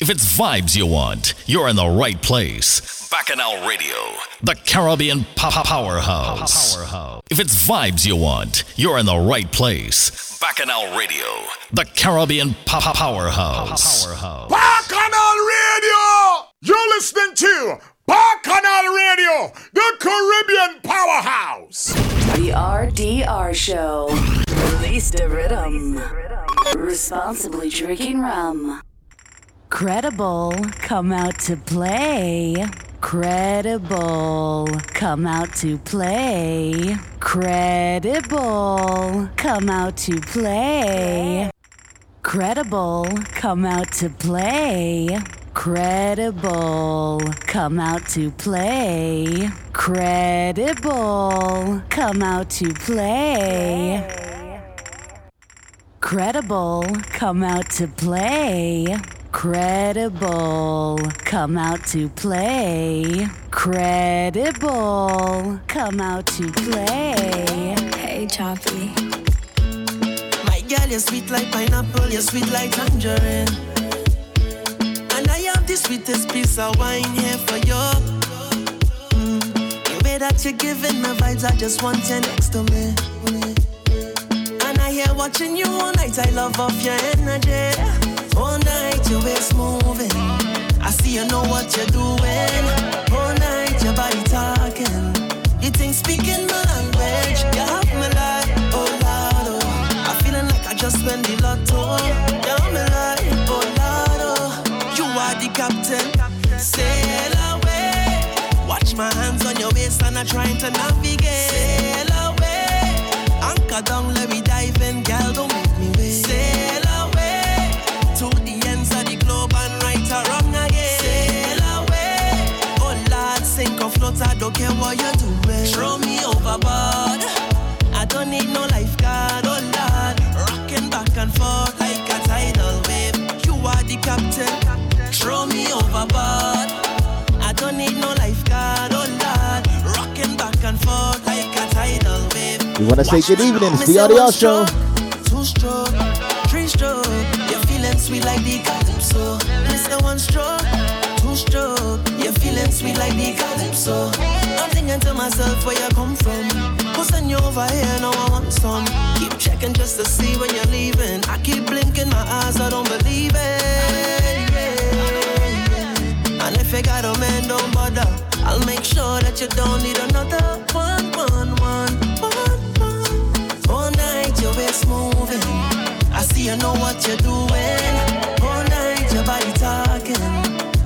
If it's vibes you want, you're in the right place. Bacchanal Radio, the Caribbean pop powerhouse. If it's vibes you want, you're in the right place. Bacchanal Radio, the Caribbean pop powerhouse. Bacchanal Radio! You're listening to Bacchanal Radio, the Caribbean powerhouse. The RDR Show. Release the rhythm. Responsibly drinking rum. Credible, come out to play. Credible, come out to play. Credible, come out to play. Credible, come out to play. Credible, come out to play. Credible, come out to play. Credible, come out to play. Credible, come out to play. Credible, come out to play. Hey, Choppy. My girl, you're sweet like pineapple, you're sweet like tangerine. And I have the sweetest piece of wine here for you. Mm. The way that you're giving me vibes, I just want you next to me. And I hear watching you all night, I love off your energy. All night, your waist moving. I see you know what you're doing. All night, your body talking. You think speaking my language, you have me like, oh Lord, oh. I feeling like I just won the lotto. You have me like, oh Lord, oh. You are the captain, sail away. Watch my hands on your waist and I'm trying to navigate. Sail away, anchor down, We want to say good evening. It's the RDR show. Two stroke, three stroke. You're feeling sweet like the calypso. One stroke, two stroke. You're feeling sweet like the calypso. I'm thinking to myself where you come from. You over here? Now I want some. Keep checking just to see when you're leaving. I keep blinking my eyes, I don't believe it. yeah. And if you got a man, don't bother. I'll make sure that you don't need another one, one, one, see you know what you're doing. All night your body talking.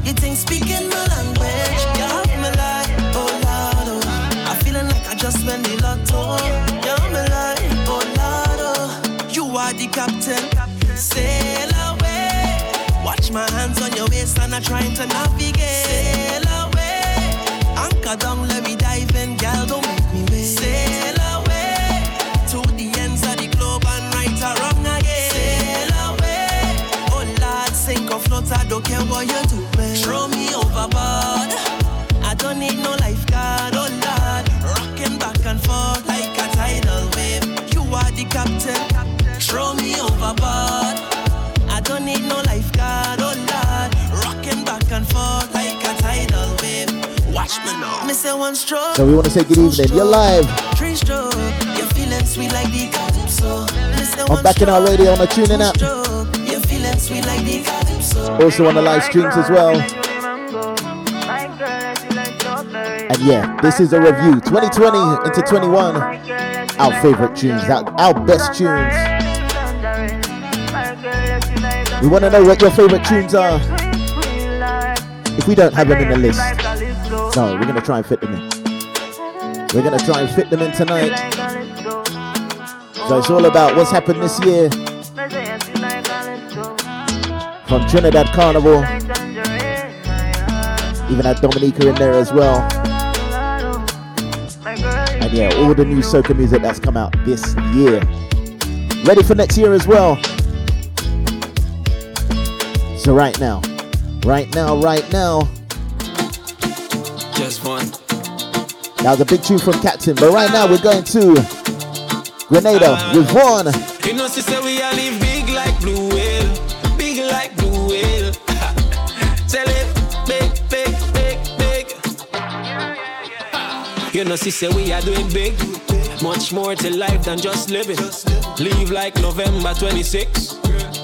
You think speaking my language. You have me like, oh Lord, oh. I feeling like I just won the lotto. You have me like, oh Lord, oh. You are the captain. Sail away. Watch my hands on your waist and I'm trying to navigate. Sail away. Anchor down, let me dive in, girl. Don't make me wait. Sail I don't care what you do. Throw me overboard. I don't need no lifeguard. Oh Lord, rocking back and forth like a tidal wave. You are the captain. Throw me overboard. I don't need no lifeguard. Oh Lord, rocking back and forth like a tidal wave. Watch me now. Me one stroke. So we want to say good evening. You're live Three stroke. You're feeling sweet like the calypso. Say on one Bacchanal Radio on the tuning app. You're feeling sweet like the. Also on the live streams as well. And yeah, this is a review 2020 into 21. Our favorite tunes, our, our best tunes. We want to know what your favorite tunes are. If we don't have them in the list, no, we're going to try and fit them in. We're going to try and fit them in tonight. So it's all about what's happened this year. From Trinidad Carnival, even had Dominica in there as well. And yeah, all the new soca music that's come out this year. Ready for next year as well. So right now, right now, right now, Just one. that was a big tune from Captain. But right now we're going to Grenada ah. with Vaughn. You know, say we all live big like blue know, see, say we are doing big. Much more to life than just living. Leave like November 26.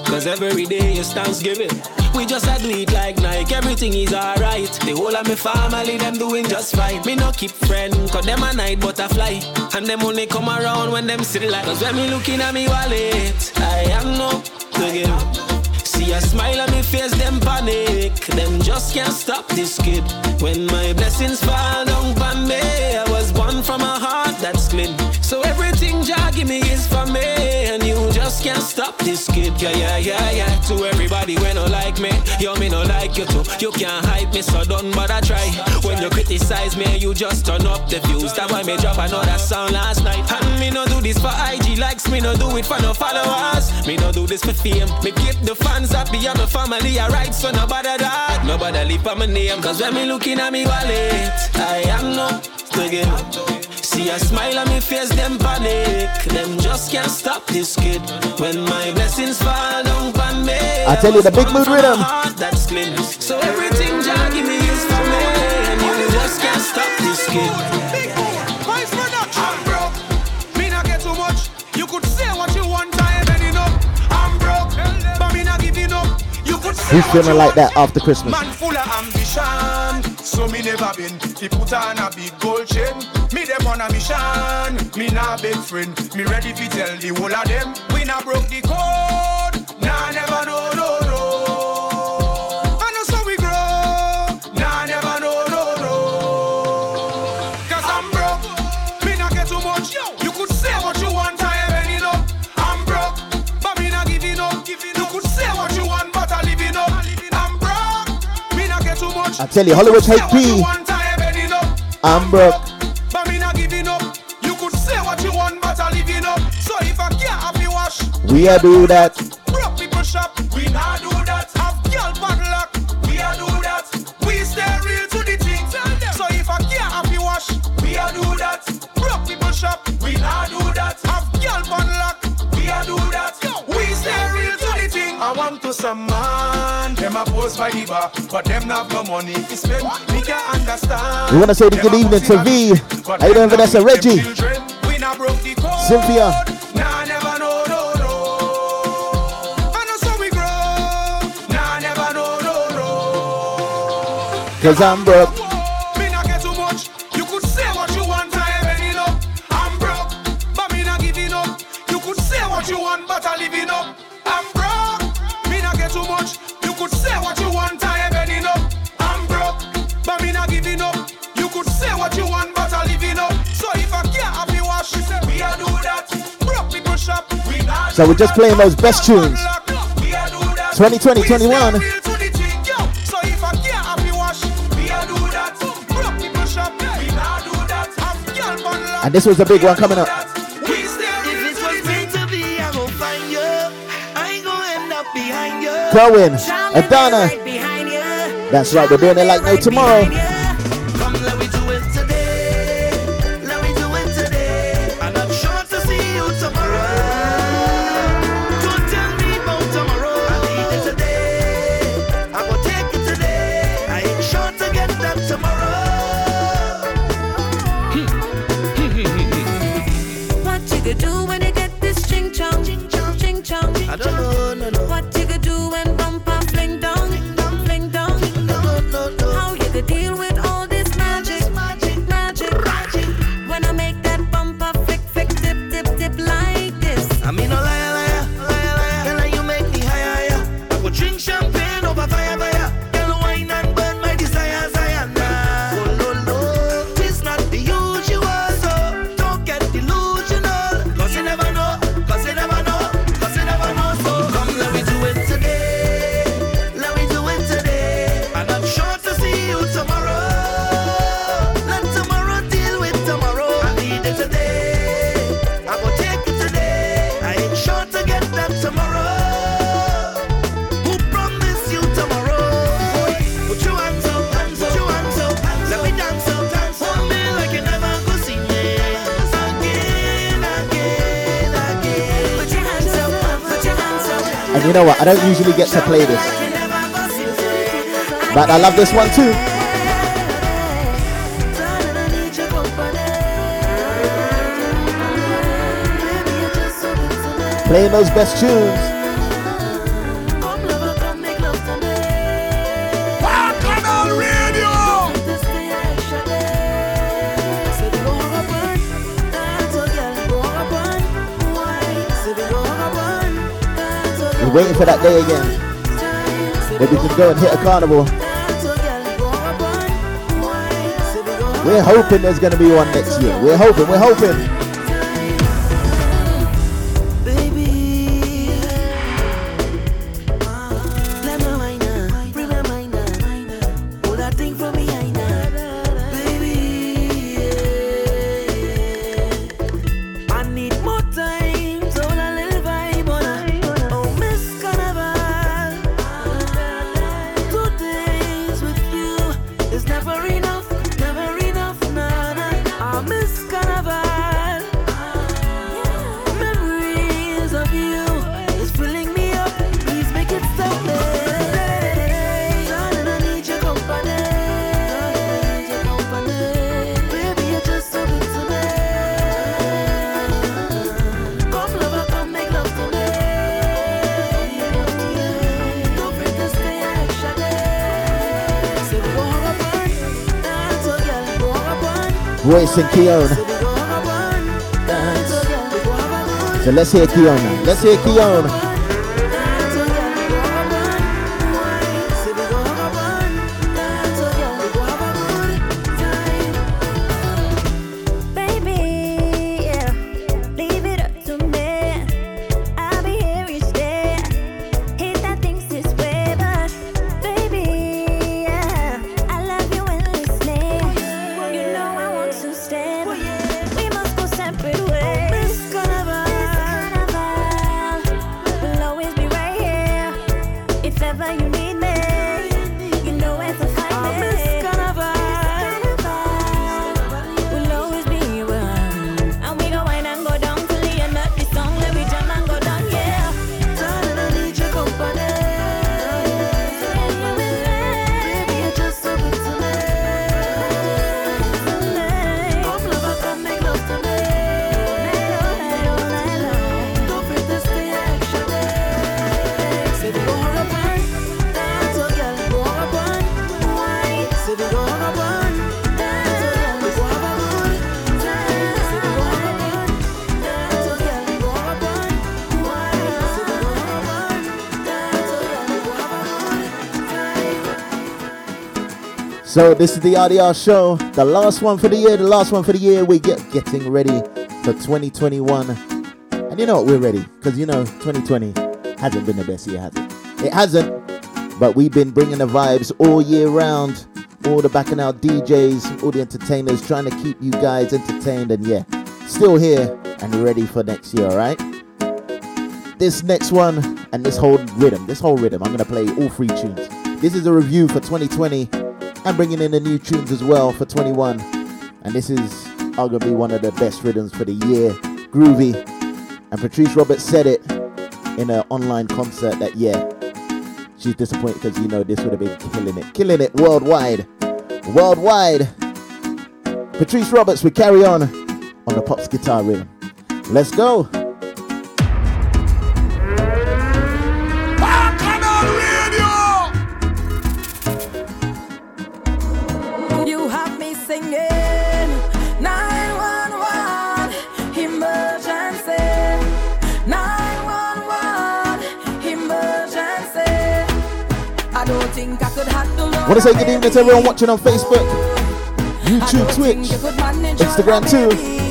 Cause every day is Thanksgiving. We just a do it like Nike, everything is alright. The whole of my family, them doing just fine. Me no keep friend, cause them a night butterfly. And them only come around when them see the light. Cause when me looking at me wallet, I am no to give. See a smile on me face, them panic. Them just can't stop this kid. When my blessings fall down on me, from a heart that's clean. So everything Jah give me is for me, and you just can't stop this kid. Yeah, yeah, yeah, yeah. To everybody when no like me, yo me no like you too. You can't hype me, so don't bother try. When you criticize me, you just turn up the views. That why me drop another song last night. And me no do this for IG likes, me no do it for no followers. Me no do this for fame. Me keep the fans happy, and my family alright, so nobody that. Nobody leave for my name, cause when me looking at me wallet, I am no again. See a smile on me face, them panic. Them just can't stop this kid. When my blessings fall down on me. I tell you the big mood rhythm. That's clean. So everything Jah give me is for me. And you just can't stop this kid. I'm broke. Me not get too much. You could say what you want, I ain't enough. I'm broke, but me not giving up. You could say Who's feeling like that after Christmas? Man full of ambition, so me never been. He put on a big gold chain. Me them on a mission. Me nah big friend. Me ready fi tell the whole of them. We nah broke the code. Nah never no no no. I know so we grow. Nah never no no no. Cause I'm broke. Me nah get too much. You could say what you want, I ain't enough. I'm broke, but me not giving up. You could say what you want, but I living up. I'm broke. Me not get too much. I tell you, Hollywood Say what HP. want, I ain't enough. I'm broke. We a do that. broke people shop. We not do that. Have girl bad luck. We a do that. We stay real to the thing. So if I can't have you wash, we a do that. Broke people shop. We not do that. Have girl bad luck. We a do that. We stay real to the thing. I want to some man. Them a post by the bar, but them not no money to spend. Me can understand. We wanna say the good evening to V. How you doing, Vanessa? Reggie? children. We not broke the code. Cynthia. Cause I'm broke. Me not get too much. You could say what you want, I ain't enough. I'm broke, but me not giving up. You could say what you want, but I living up. I'm broke. Me not get too much. You could say what you want, I ain't enough. I'm broke, but me not giving up. You could say what you want, but I living up. So if I can't have you wash, we a do that. Broke people shop. We not So we're just playing those best tunes. We a do that. 2020, We stay 21. And this was a big one coming up. We stay If real it to was the meant to be, I gon' find you. I ain't gon' end up behind you. Cohen, Adana. right behind you. That's right, we're doing it like no tomorrow. know what? I don't usually get to play this. But I love this one too. Playing those best tunes. Waiting for that day again. Where we can go and hit a carnival. We're hoping there's gonna be one next year. We're hoping, we're hoping. Up on. So let's hear now. Let's hear Keon. So this is the RDR show, the last one for the year, the last one for the year. We get getting ready for 2021, and you know what? We're ready because you know 2020 hasn't been the best year, has it? It hasn't, but we've been bringing the vibes all year round. All the bacchanal DJs, all the entertainers, trying to keep you guys entertained, and yeah, still here and ready for next year. All right. This next one and this whole rhythm, this whole rhythm, I'm gonna play all three tunes. This is a review for 2020. I'm bringing in the new tunes as well for 21. And this is arguably one of the best rhythms for the year. Groovy. And Patrice Roberts said it in an online concert that, yeah, she's disappointed because, you know, this would have been killing it. Killing it worldwide. Worldwide. Patrice Roberts, we carry on on the Pops guitar rhythm. Let's go. Singing 911 emergency 911 emergency I don't think I could handle Want to say good evening to everyone watching on Facebook, YouTube, Twitch, Instagram too.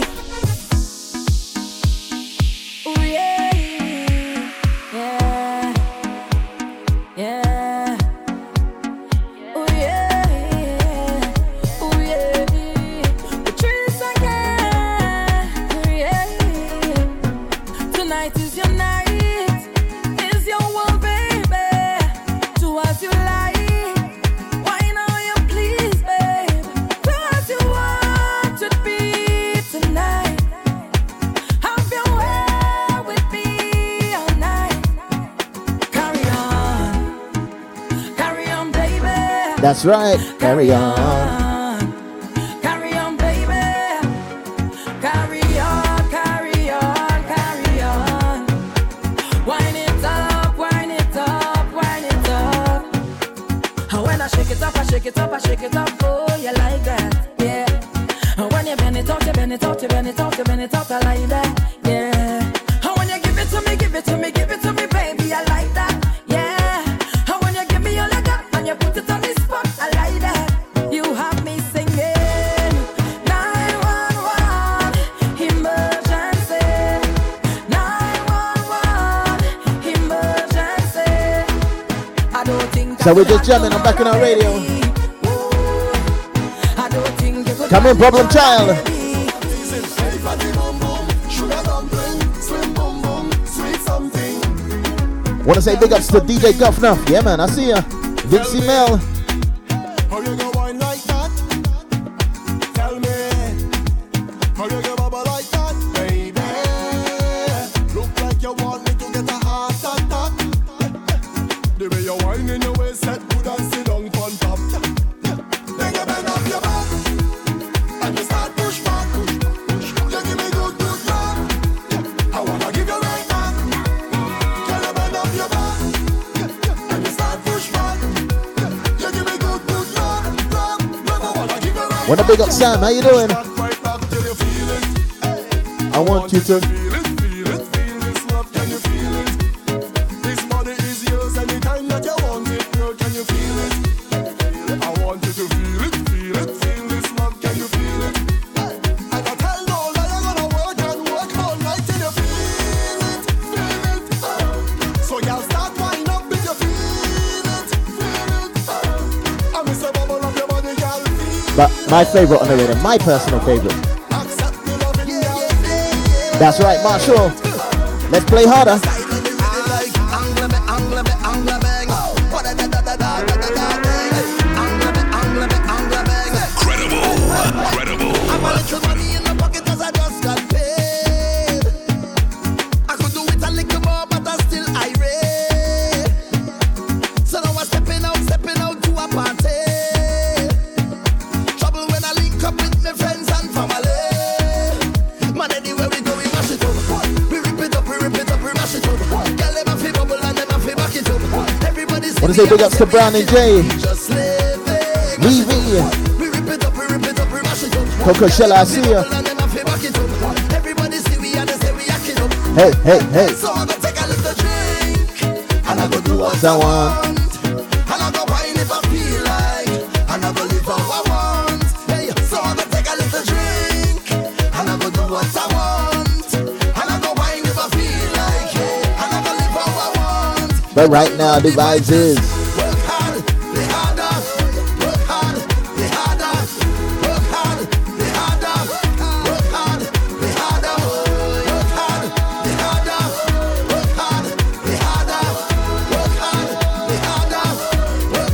Right. Carry on. We're just jamming I'm Bacchanal Radio. Come in, problem child. Want to say big ups to DJ Guffner. Yeah, man, I see ya. Vincy Mel. Sam. How you doing? back, right back till you feel it. I want you to. My favorite on the radio, my personal favorite. That's right, Marshall. Let's play harder. To say big ups to Brown and Jay. Up. Coco Shella, I see ya. They. Hey, hey, hey. So I go take a little drink and I do what I want. But right now, the vibes is.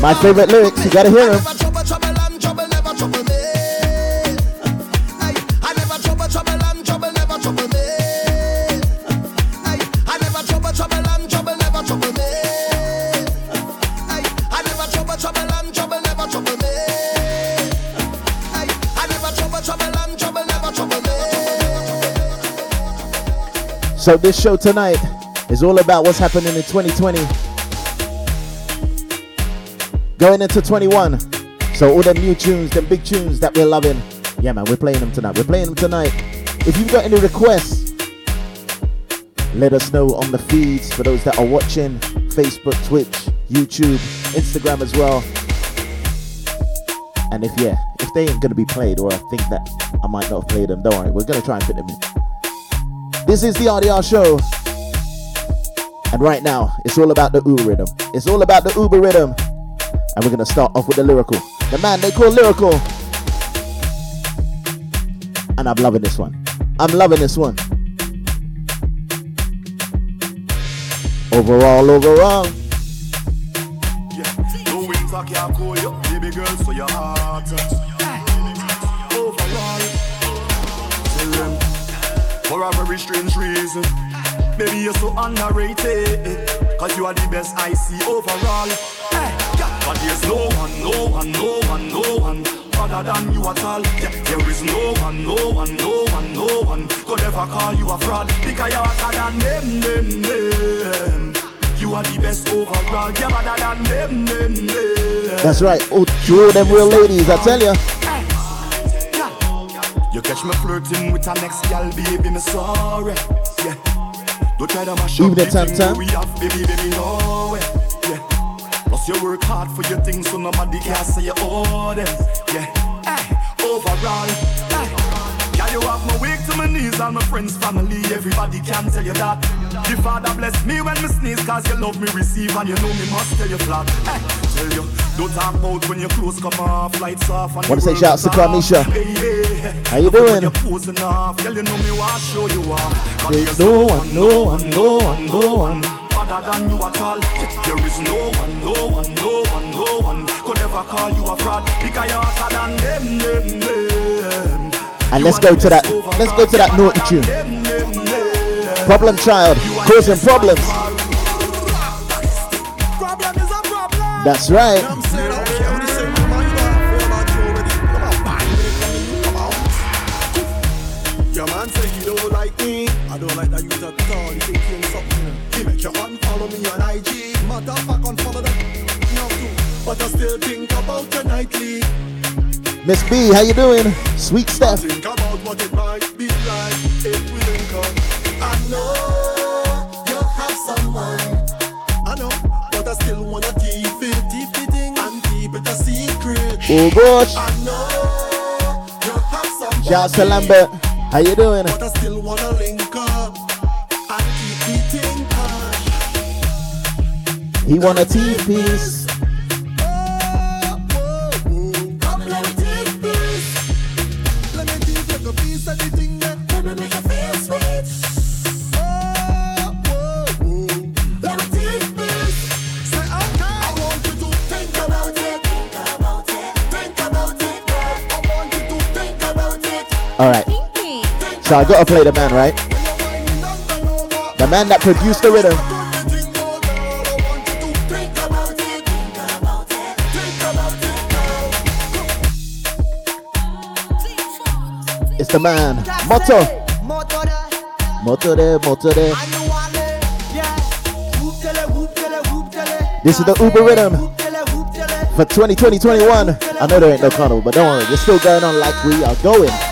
My favorite lyrics, you gotta hear them. So this show tonight is all about what's happening in 2020. Going into 21. So all them new tunes, them big tunes that we're loving. Yeah man, we're playing them tonight. We're playing them tonight. If you've got any requests, let us know on the feeds for those that are watching. Facebook, Twitch, YouTube, Instagram as well. And if yeah, if they ain't gonna be played or I think that I might not have played them, don't worry, we're gonna try and fit them in. This is the RDR show. And right now, it's all about the Uber rhythm. It's all about the Uber rhythm. And we're gonna start off with the Lyrikal. The man they call Lyrikal. And I'm loving this one. I'm loving this one. Overall, overall. Yeah, no baby girl, so your heart. For a very strange reason. Baby, you're so underrated. Cause you are the best I see overall. Hey, yeah, but there's no one, no one, no one, no one. Other than you at all, yeah, there is no one, no one, no one, no one could ever call you a fraud because you're hotter than them, them, them. You are the best overall, you're better than them, them, them. That's right. Oh, two of them real ladies, I tell ya. You catch me flirting with a next gal, baby, me sorry. Yeah. Don't try to mash up the time, time. we have, baby, baby, no way. Yeah. Plus you work hard for your things, so nobody can say you owe them. Yeah. Hey, overall, you have me weak to my knees, all my friends, family, everybody can tell you that. The Father bless me when me sneeze, cause you love me receive, and you know me must tell you flat. Hey, tell you, don't talk about when your clothes come off, lights off, and Wanna say shouts to. Kwamisha. Hey, hey. How you doing? you're posing off, girl, you know me want show you off. There's there's no one, no one, no one, no one. Other than you at all, there is no one, no one, no one, no one could ever call you a fraud because you're hotter than them, them, them. And let's go to that. Let's go to that naughty tune. Problem child causing problems. That's right. I don't like that all. You think something. Make me on IG. That too. But I still think about you nightly. Miss B, how you doing? Sweet Steph. Think about what it might be like if we link up. I know you have someone. I know, but I still wanna keep it, keep it in and keep it a secret. Oh gosh. I know you have someone. Shouts to Lambert. How you doing? But I still wanna link up and keep it in touch. He want a tea piece. So I gotta play the man, right? The man that produced the rhythm. It's the man. Motto. Motto there, motto there. This is the Uber rhythm for 2020-21. I know there ain't no carnival, but don't worry, it's still going on like we are going.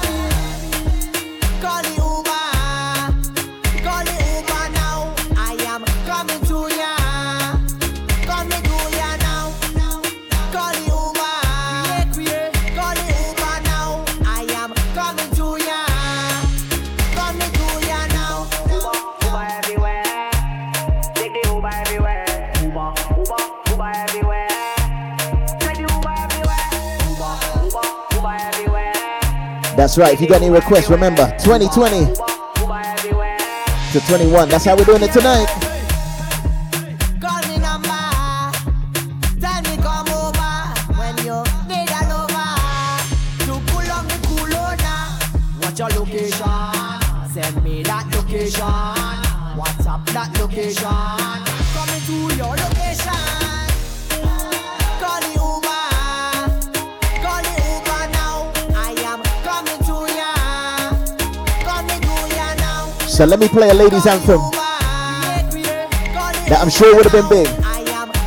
That's right. If you got any requests, remember 2020 Uber, Uber everywhere. to 21. That's how we're doing it tonight. Location. Send me that location. That location. So let me play a ladies anthem that I'm sure would have been big.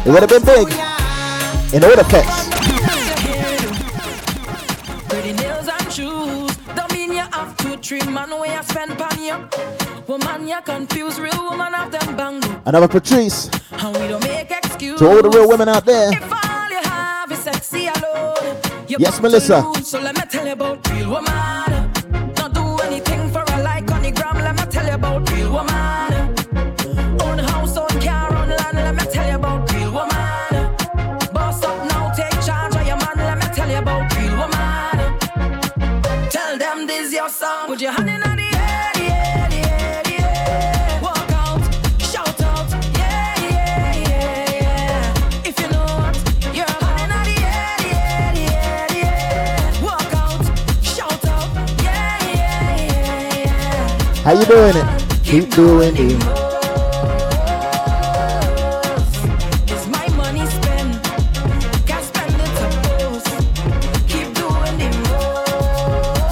It would have been big in all effects. Pretty nails and shoes. Don't mean you have to treat man where you spend pan you. Woman, you confuse real woman have them bang. Another Patrice And we don't make excuse. to all the real women out there. If all you have is sexy alone. Yes, Melissa. lose. So let me tell you about real woman. How you doing it? Keep doing it.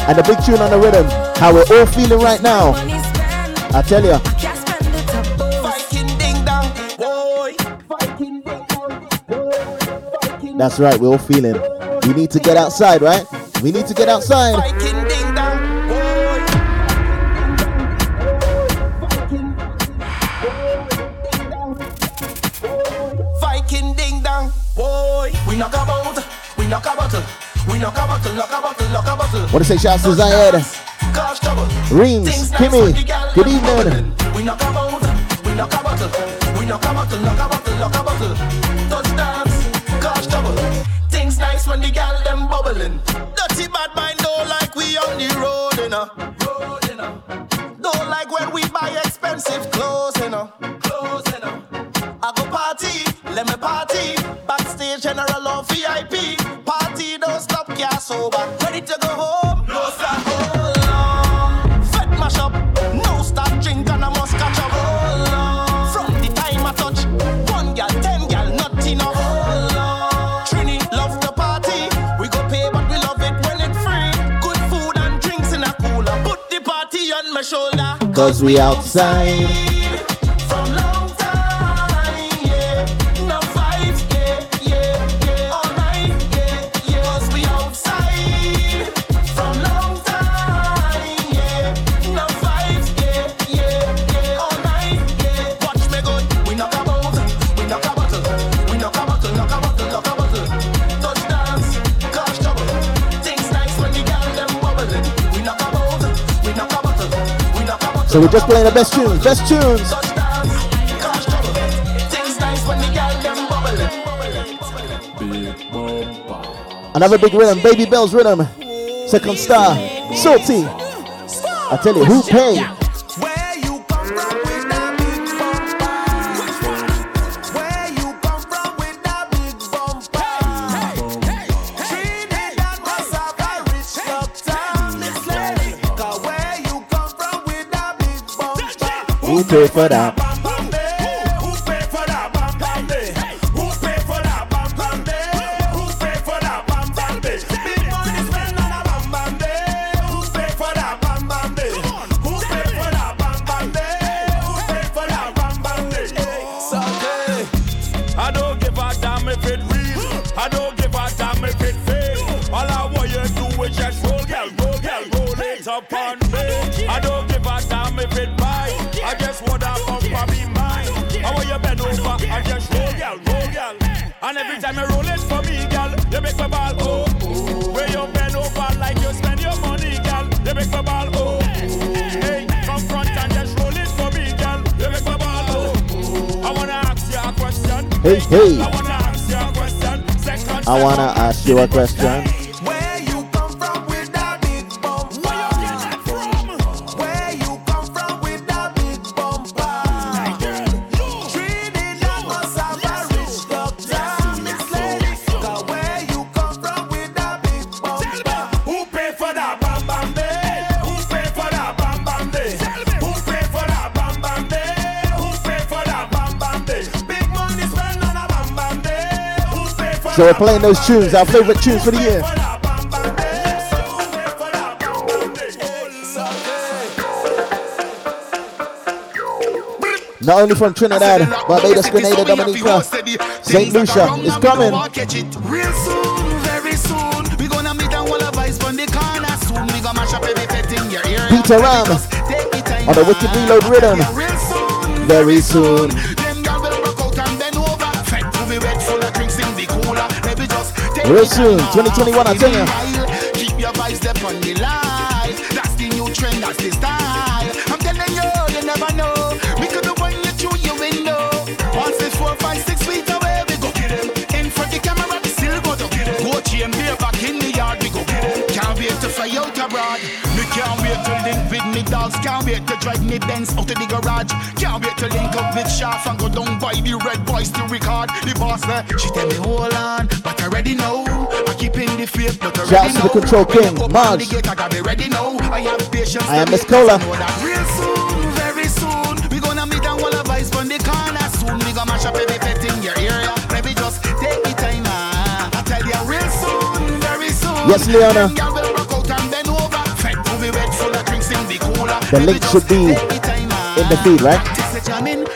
and the big tune on the rhythm. How we're all feeling right now. I tell you. That's right, we're all feeling. We need to get outside, right? We need to get outside. Want to say, shouts to Zayed. Reams, Kimmy, good evening. We knock a bottle, we knock a bottle, we knock a bottle, knock a bottle, knock a bottle. cause we outside. So we're just playing the best tunes, best tunes. Another big rhythm, Baby Bell's rhythm. Second star, Salty. I tell you, who paid? pay for that. hey, hey. I wanna ask you a question. So we're playing those tunes, our favorite tunes for the year. Not only from Trinidad, Barbados, Grenada, Dominica, St. Lucia it's coming. Real soon, very soon. We gonna meet and all of ice from the corner soon. We gonna mash up every petting your ear. Peter Ram on the Wicked Reload Rhythm. Very soon. Real soon, 2021, I tell you. Keep your dogs. Can't wait to drive me Benz out to the garage. Can't wait to link up with Shaft and go down by the red boys to record. The boss there, she tell me hold on, but I already know. I keep in the faith, but I already know. the control king, Mars. I gotta be ready now. I have patience. I am Miss Cola. Real soon, very soon, we gonna meet and all of eyes from the corner. Soon we gonna mash up every pet in your area. Maybe just take the time, ah. I tell you, real soon, very soon. Yes, Leona. The link should be in the feed, right?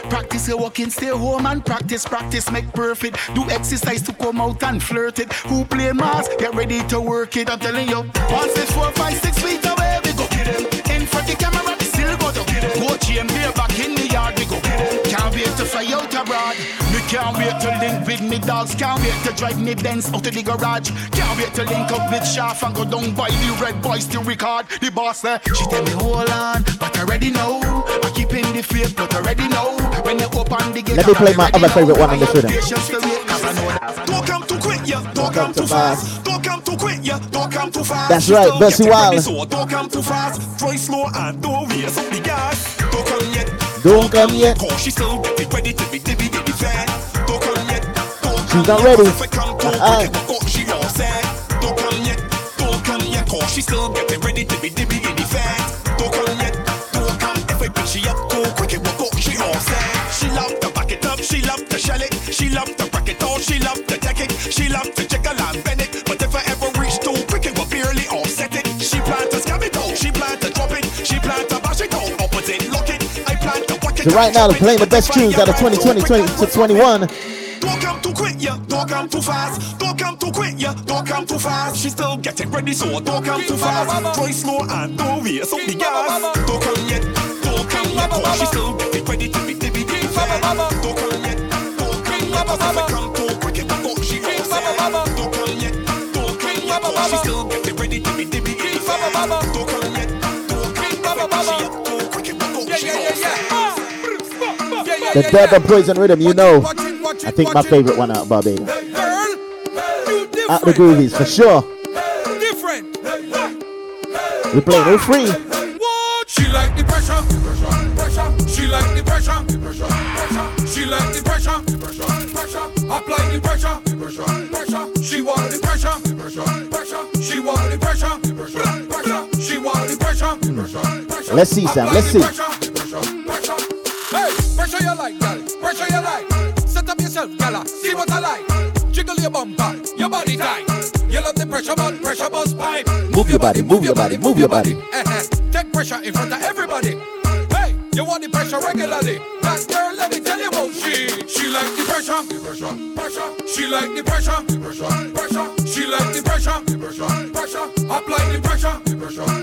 practice your walking, stay home and practice, practice, make perfect. Do exercise to come out and flirt it. Who play mass, get ready to work it. I'm telling you, one, six, four, five, six feet away, we go get him. In front the camera, we still go to get him. Go GMB back in the yard, we go can't wait to fly out abroad. Me can't wait to link with me dogs. Can't wait to drive me Benz out of the garage. Can't wait to link up with Shaft and go down by the red boys to record. The boss there, she tell me hold on, but I already know. I keep in the faith, but I already know. When you open the gate, Let me play my other favorite one on this rhythm. Patience to wait, 'cause I know that. Don't come too quick, yeah. Don't come too fast. Don't come too quick, yeah. Don't come too fast. That's right, still Bessie Wild. Don't come too fast. Drive slow and don't raise up the gas. Don't come yet. Don't come yet. Cause she still getting ready to be dibby dibby fat. Don't come yet. Don't She's not ready. If I come too Uh-uh. quick, it will go, she all sad. Don't come yet. Don't come yet. Cause she still getting ready to be dibby dibby fat. Don't come yet. Don't come if I pick she up too quick, it will go, she all sad. She love to back it up, she love to shell it. She love to break it all, she love to take it. She love to So right now they're playing the best tunes out of 2020 20 to 21. Don't come too quick, yeah. Don't come too fast. Don't come too quick, yeah. Don't come too fast. She's still getting ready, so don't come too fast. Drive slow and don't race up the gas. Don't come yet. Don't come yet. Cause she's still getting ready to be fat. Don't come yet. Don't come yet. Cause if I come too quick, it will. She all. Don't come yet. Don't come yet. Cause she's still getting ready to be fat. Don't come The Durban Poison Rhythm, you know. I think my favorite one out of Barbados. Out the groovies, for sure. Different. We're playing all three. She like the pressure. Pressure. She like the pressure. Pressure. She like the pressure. Pressure. Apply the pressure. Pressure. She want the pressure. Pressure. She want the pressure. Pressure. She want the pressure. Pressure. Let's see, Sam. Let's see. Hey, up yourself, gala. See what I like. Jiggle your bumper, your body tight. You love the pressure, but pressure bust pipe. Move your body, move your body, move your body. Eh, eh. Take pressure in front of everybody. Hey, you want the pressure regularly. That girl, let me tell you about she. She like the pressure. Pressure. Pressure. She like the pressure. Pressure. Pressure. She like the pressure. Pressure. Pressure. Apply the pressure. Pressure. Pressure.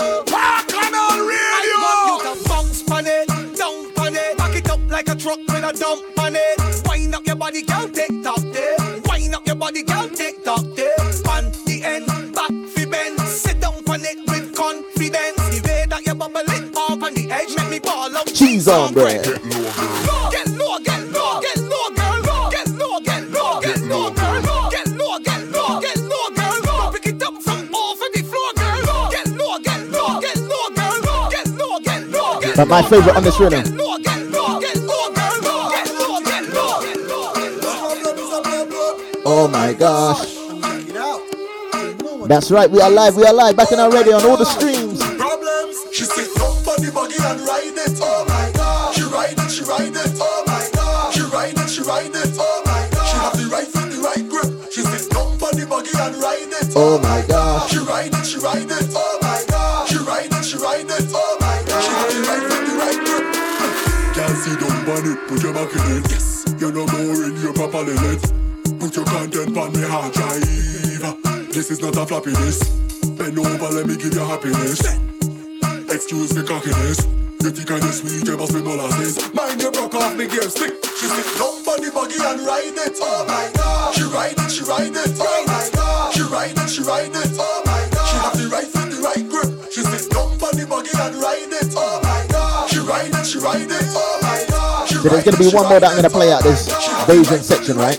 My favorite on this rhythm. Oh my gosh. That's right, we are live, we are live, Bacchanal Radio on all the streams. It, put your back in it. Yes. You're no more in your proper limit. Put your content on me hard drive. This is not a floppiness. Bend over, let me give you happiness. Excuse me cockiness. You think I just sweet, you must be molasses. Mind you broke off me gear stick. She sit down on the buggy and ride it. Oh my god. She ride it, she ride it. Oh So there's gonna be one more that I'm gonna play out this Asian section, right?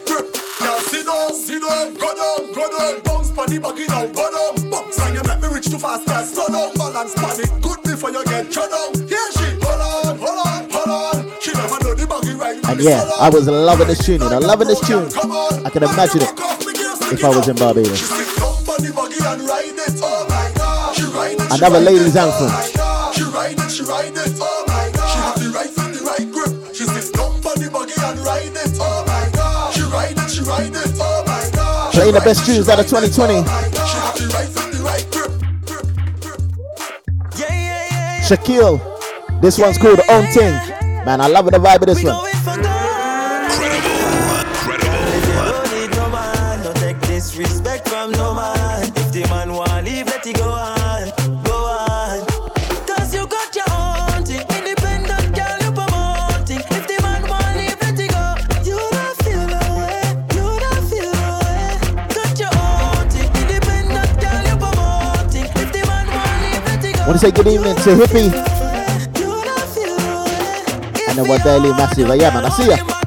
and right. And yeah, I was loving this tune, you know, loving this tune. I can imagine it if I was in Barbados. Another ladies' anthem. Playing the best tunes out of 2020. Shaquille. This one's called Own Thing. Man, I love the vibe of this one. Say good evening to Hippie and the one daily massive. Yeah, man, I see ya.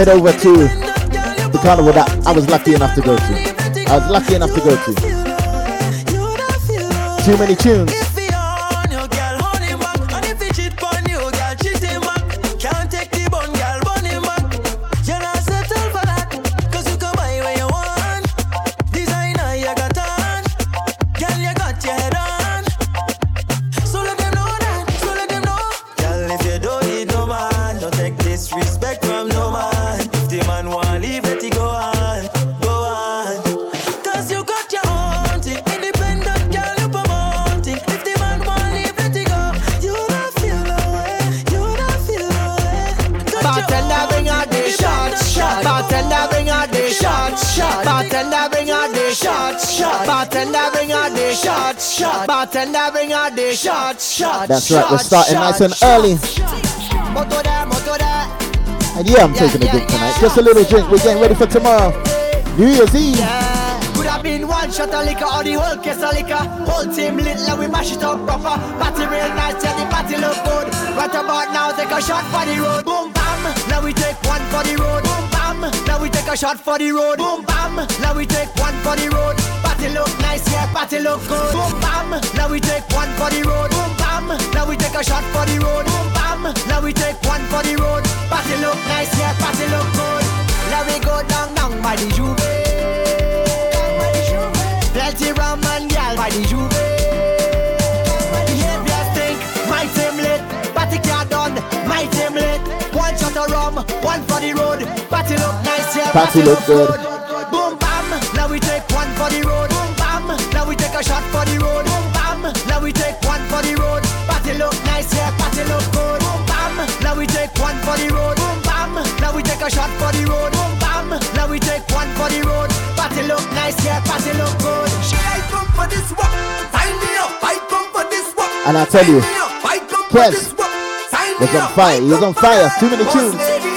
Head over to the carnival that I was lucky enough to go to. I was lucky enough to go to. Too many tunes. Bartender bring out the shots, shot. That's right, we're starting nice and early. And yeah, I'm taking a drink tonight. Just a little drink. We're getting ready for tomorrow. New Year's Eve. Could have been one shot of liquor or the whole case of liquor. Whole team lit, and we mash it up proper. Party real nice, yeah, the party look good. Right about now, take a shot for the road. Boom bam, now we take one for the road. Boom bam, now we take a shot for the road. Boom bam, now we take one for the road. Party look nice, yeah, party look good. Boom bam, now we take one for the road. Boom bam, now we take a shot for the road. Boom bam, now we take one for the road. Party look nice, yeah, party look good. Now we go down, down by the juve. Plenty rum and gal by the juve. Behavior stink, my team lit. Party car done, my team lit. One shot of rum, one for the road. Party look nice, yeah. Party look good. A shot for the road. Boom bam, now we take one for the road. Party look nice, yeah. Party look good. Should I come for this walk? Sign me up, I come for this walk. And I tell you, Sign me up, I come for Kes this walk. Sign me was on fire. He was on fire. Too many Boss tunes.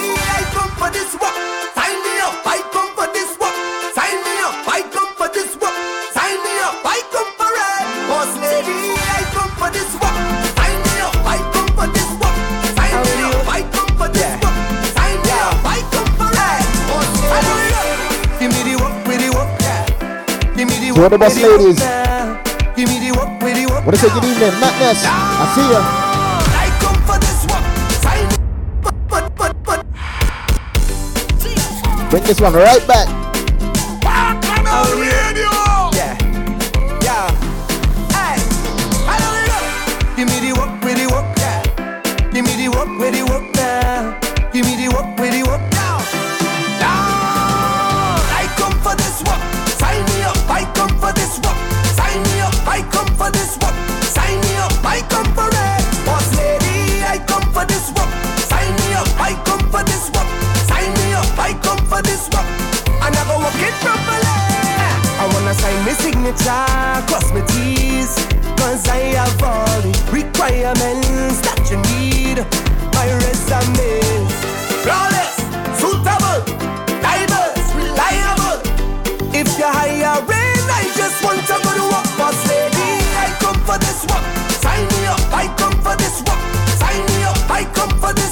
To all the boss ladies. Give me the with the. Want to say good evening, Madness. I see ya. I come for this but. Bring this one right back. My cross my T's. Cause I have all the requirements that you need. My resume flawless, suitable, diverse, reliable. If you're hiring, I just want to go to work, boss lady. I come for this work. Sign me up, I come for this work. Sign me up, I come for this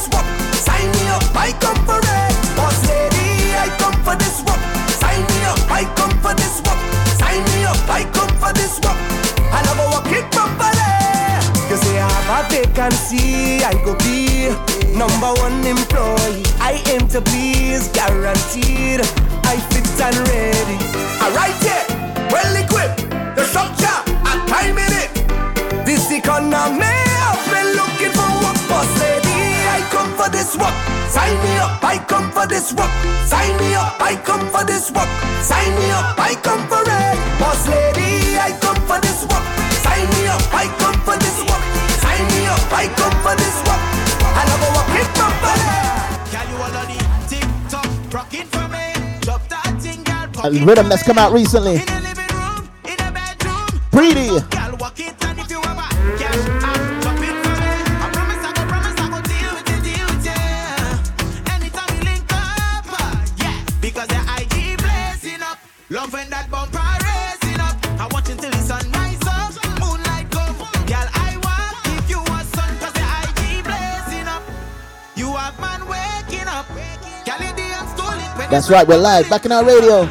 can see I go be number one employee. I aim to please, guaranteed. I fit and ready. I Alright, yeah, well equipped. The structure, and time in it. This economy, I've been looking for work, boss lady. I come for this work. Sign me up, I come for this work. Sign me up, I come for this work. Sign me up, I come for it. Boss lady, I come for this work. Sign me up, I come for this I come for this. And I hip hop Girl, you all on the TikTok, rocking for me. Drop that thing, girl. A rhythm that's come out recently. Pretty. That's right, we're live Bacchanal Radio.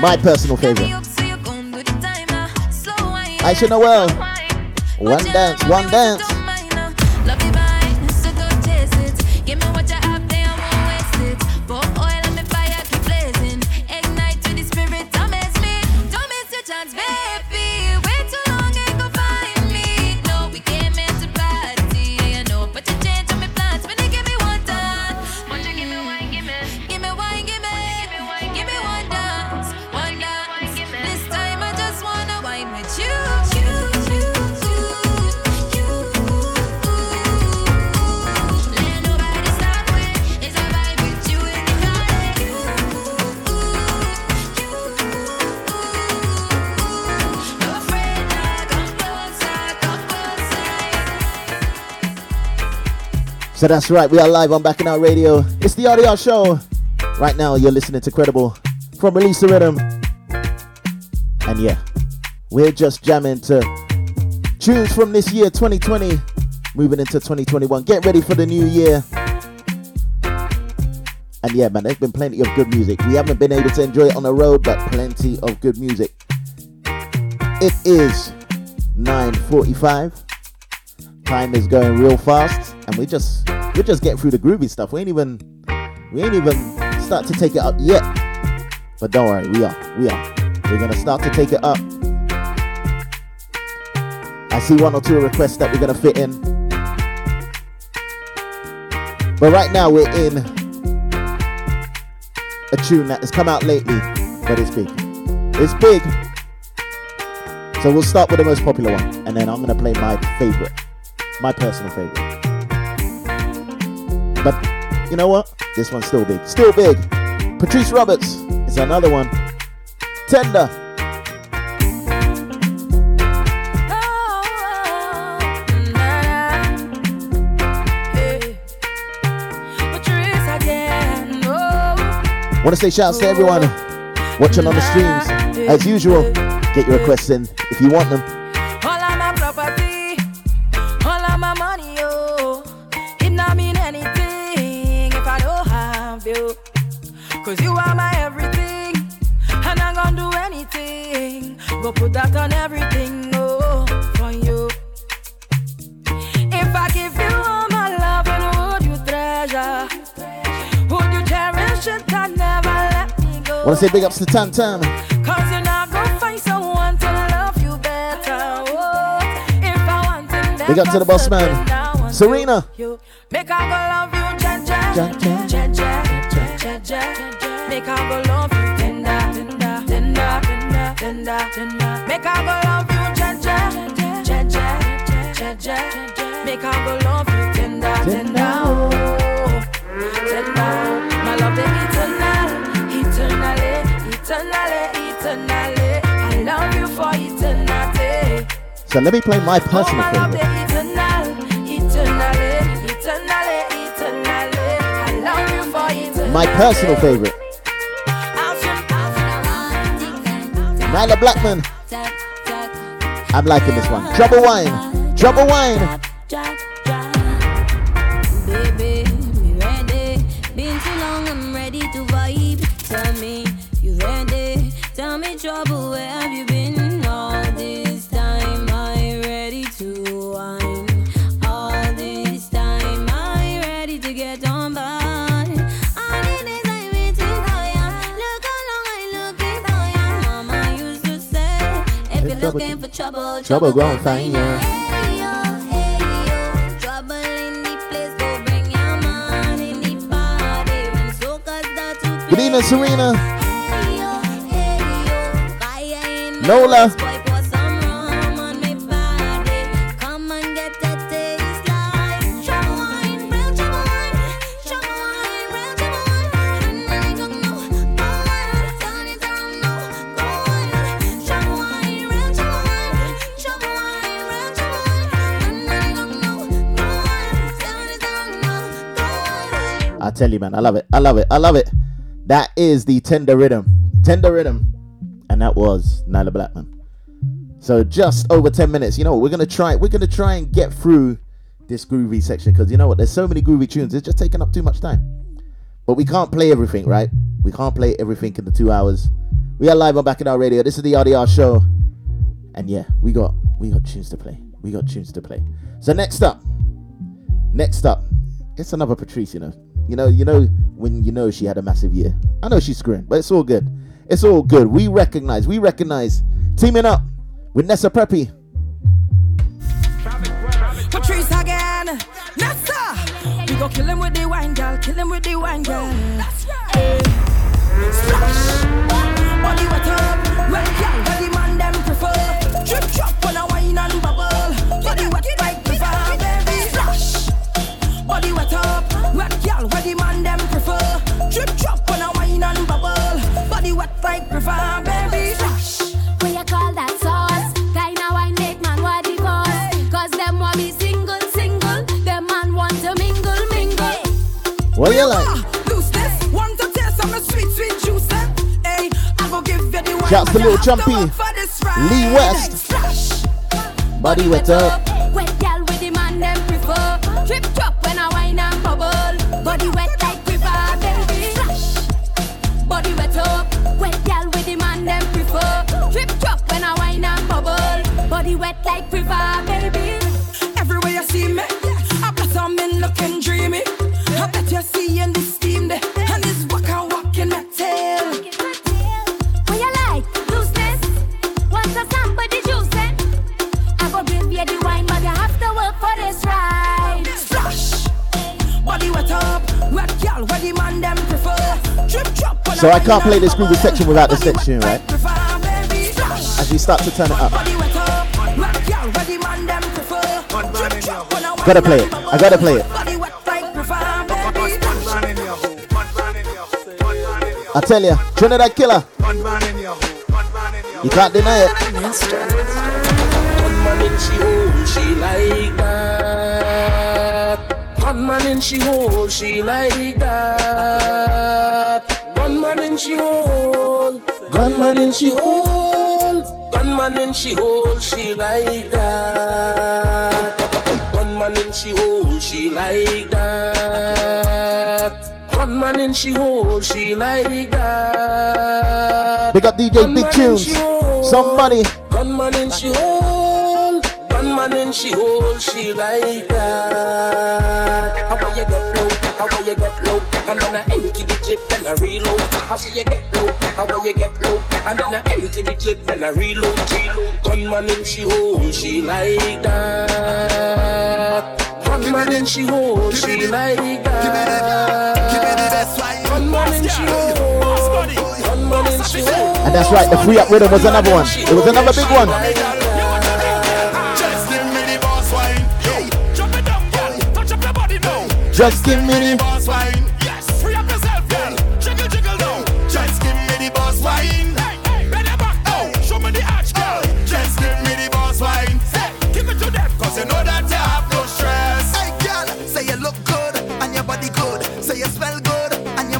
My personal favorite. Aisha Noel. One dance, one dance. So that's right, we are live on Bacchanal Radio. It's the RDR show. Right now, you're listening to Credible from Release the Rhythm. And yeah, we're just jamming to tunes from this year, 2020, moving into 2021. Get ready for the new year. And yeah, man, there's been plenty of good music. We haven't been able to enjoy it on the road, but plenty of good music. It is 9:45. Time is going real fast, and we just we're just getting through the groovy stuff. We ain't even we ain't even start to take it up yet. But don't worry, we are we are. We're gonna start to take it up. I see one or two requests that we're gonna fit in. But right now we're in a tune that has come out lately, but it's big. It's big. So we'll start with the most popular one, and then I'm gonna play my favorite, my personal favorite. But you know what? This one's still big. Still big. Patrice Roberts is another one. Tender. Want to say shouts to everyone watching on the streams. As usual, get your requests in if you want them. Cause you are my everything. And I'm gonna do anything. Go put that on everything. Oh, from you. If I give you all my love, would you treasure? Would you cherish it and never let me go? Wanna say big ups to Tam Tam. Cause you're not gonna find someone to love you better. Oh, if I want to Big up to the boss man. Serena. You make I go love you, ja, ja, ja, ja, ja, ja, ja, ja, ja. Make I go love you, tender, tender, tender, tender, tender, tender. Make I go love you, ja ja, ja ja, ja ja. Make I go love you, tender, tender, oh, tender. My love, them eternal, eternally, eternally, eternally. I love you for eternity. So let me play my Oh, personal my favorite. My personal favorite. Nailah Blackman. I'm liking this one. Trouble Wine. Trouble Wine. Trouble- looking for trouble, Trouble go and find ya. Trouble in the place, tell you, man, I love it. I love it. I love it. That is the tender rhythm. Tender rhythm. And that was Nailah Blackman. So just over 10 minutes. You know what? We're gonna try we're gonna try and get through this groovy section because you know what? There's so many groovy tunes, it's just taking up too much time. But we can't play everything, right? We can't play everything in the two hours. We are live on Bacchanal Radio. This is the RDR show. And yeah, we got we got tunes to play. We got tunes to play. So next up, next up, it's another Patrice, you know. You know, you know when you know she had a massive year. I know she's screwing, but it's all good. It's all good. We recognize, we recognize teaming up with Nessa Preppy. Patrice again. Nessa. We go kill him with the wine, girl. Kill him with the wine, girl. That's right. Splash. Body wet up. Well, girl, Drip drop when I wine and bubble. Body wet like prefer, baby. Splash. What you call that sauce? Kinda wine make man what the cause. Cause them want me single, single. Them man want to mingle, mingle. What you like? Loose this. Want to taste some sweet, sweet juice. eh? Hey, I go give you the wine. Shouts to but you Lil have to Chumpy. work for this ride. Lee West. Splash. Body wet up. Wet like river, baby. Everywhere you see me, I bet I'm in looking dreamy. I bet you see in the steam there. And it's walk and walk in my tail. What you like? Looseness? Want to sample juice? I go give you the wine, but you have to work for this ride. Splash. Body wet up. Wet girl, where the man them prefer. Drip drop So I can't play and this groovy section without this section, right? prefer, baby. Splash. As we start to turn it up. I gotta play it. I gotta play it. I tell you, Trinidad Killa. You can't deny it. One man in she hole, she like that. One man in she hole, she like that. One man in she hole, gunman in she hole, gunman in she hole, she like that. One man in she hole, she like that. One man in she hole, she like that. Big up DJ Big Tunes. Somebody. Gunman in she hole, gunman in she hole, she like that. How about you get low? How about you get low? And then I the clip, then I reload. How see you get low, how will you get low? And then I empty the clip, then I reload. reload. Gunman in she hold, she like that. Gunman in she hold, she like that. Gunman in she hold, gunman in she hold. And that's right, the free up rhythm was another one. It was another big one. Just give me the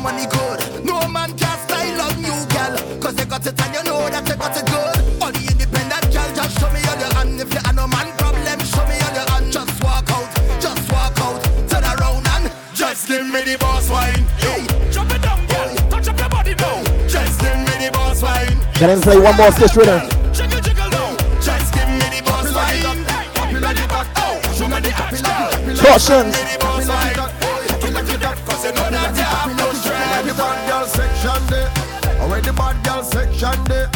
money good. No man can style on you, girl. Cause you got it and you know that you got it good. All the independent girl, just show me on your hand. If you have no man problem, show me on your hand. Just walk out, just walk out. Turn around and Just give me the boss wine. Hey, drop it down, girl. Touch up your body now. Just give me the boss wine. Can I play one more of this rhythm? Jiggle, jiggle now. Just give me the boss wine. Pop it like the back. Oh, show me the arch, girl. Cautions. Bad girl section there. Already the bad girl section there.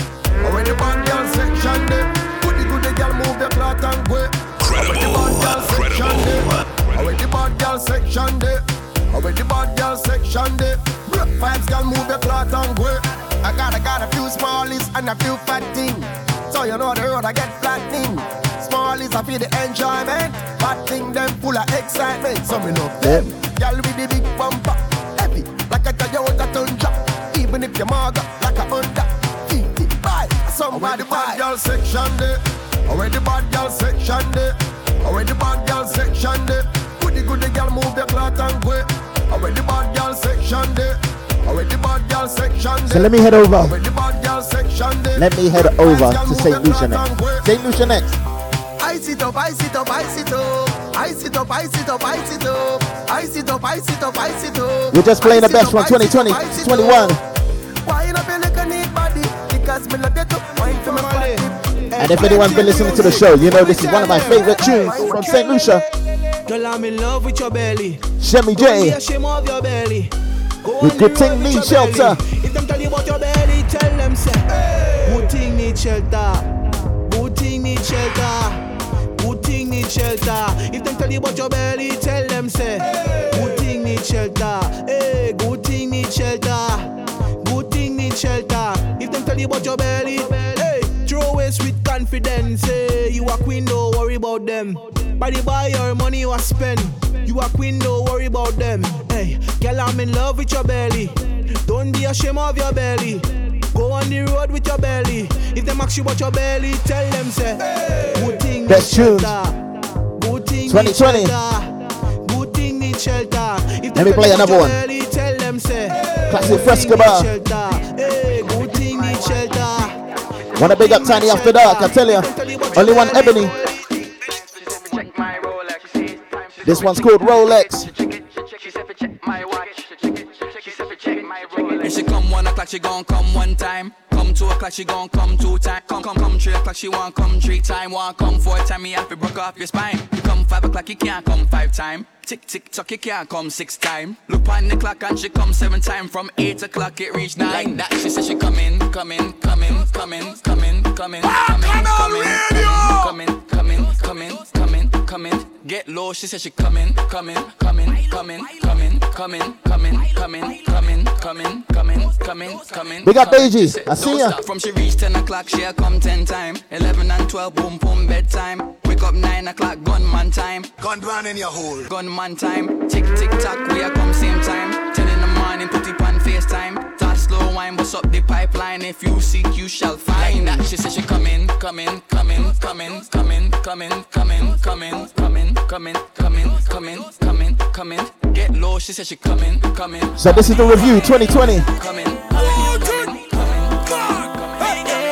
Already the bad girl section there. Goody goody girl move the cloth and go. Credible, Already the bad girl section there. Already the bad girl section there. Vibes girl move the cloth and go. I got I got a few smallies and a few fat things. So you know the road I get flattening. Smallies I feel the enjoyment. Fat thing them full of excitement. So me love them. Girl with the big bumper. Heavy like a Tundra. Even if you're maga like a Honda. 50 buy somebody bad girl section there. Already bad girl section there. Already bad girl section there. Goody goody girl move the cloth and go. Already bad girl section there. Already bad girl section there. So let me head over. Already bad girl section there. Let me head over to St. Lucia next. St. Lucia next. Ice it up, ice it up, ice it up. Ice it up, ice it up, ice it up. Ice it up, ice it up, ice it up. We're just playing the best one, from ice it up, 2020 21. up. Wine up your like a body. Because me love you to wine for my body. And if anyone's been listening to the show, you know this is one of my favorite tunes from St. Lucia. Girl, I'm in love with your belly. Shemmy J. ashamed of your belly. Go With good thing need shelter. belly. If them tell you about your belly, tell them say, good thing need shelter. Good thing need shelter. Good thing need shelter. If them tell you about your belly, tell them say, good thing need shelter. Hey, good thing need shelter. Good thing need shelter. If them tell you about your belly, hey, throw waist with confidence. Hey, you a queen, don't worry about them. By the buy your money you a spend. You a queen, don't worry about them. Hey, girl, I'm in love with your belly. Don't be ashamed of your belly. Go on the road with your belly. If them ask you about your belly, tell them say, good thing Best need 2020. Good thing need shelter. If Let me play tell you about another one. tell them say, Classic Fresco bar. Hey, good thing need shelter. Wanna big up Tiny After Dark, I tell you. Only one Ebony. This one's called Rolex. If she come one o'clock, she gon' come one time. Come two o'clock, she gon' come two time. Come, come, come three o'clock, she want come three time. Want come four time, me have to broke off your spine. You come five o'clock, you can't come five time. Tick, tick, tock, you can't come six time. Look on the clock and she come seven time. From eight o'clock, it reach nine. Like that, she said she coming, coming, coming, coming, coming, in, come in, come in, come in, come in, come in, come in, come in, come in, come in, come in, come in. Get low, she said she coming, coming, coming, coming, coming, coming, coming, coming, coming, coming, coming, coming, coming. Big up coming. Beiji. She said, I see "Don't ya." From she reach 10 o'clock, she'll come 10 time. 11 and 12, boom, boom, bedtime. Wake up 9 o'clock, gunman time. Gunman in your hole. Gunman time. Tick, tick, tock, we are come same time. 10 in the morning, put it on FaceTime. Toss slow wine, bust up the pipeline. If you seek, you shall find. Like that, she said she coming, coming, coming, coming, coming, coming, coming, coming, coming, coming, coming, coming, coming, coming. Get low, she said she coming, coming. So this is the review 2020. Coming,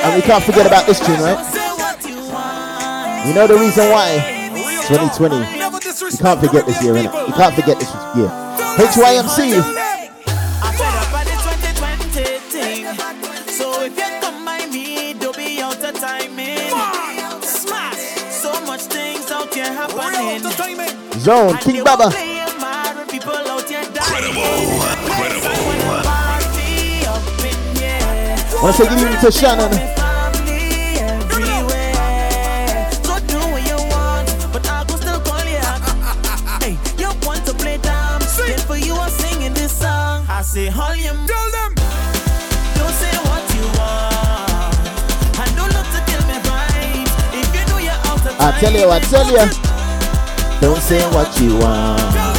And we can't forget about this tune, right? You know the reason why? 2020. You can't forget this year, innit? You can't forget this year. HYMC. Zone, King Baba. Incredible, incredible. Wanna say good evening to Shannon. I say, all you tell them. Don't say what you want. I don't to me. If you know I tell you, I tell you. Don't say what you want.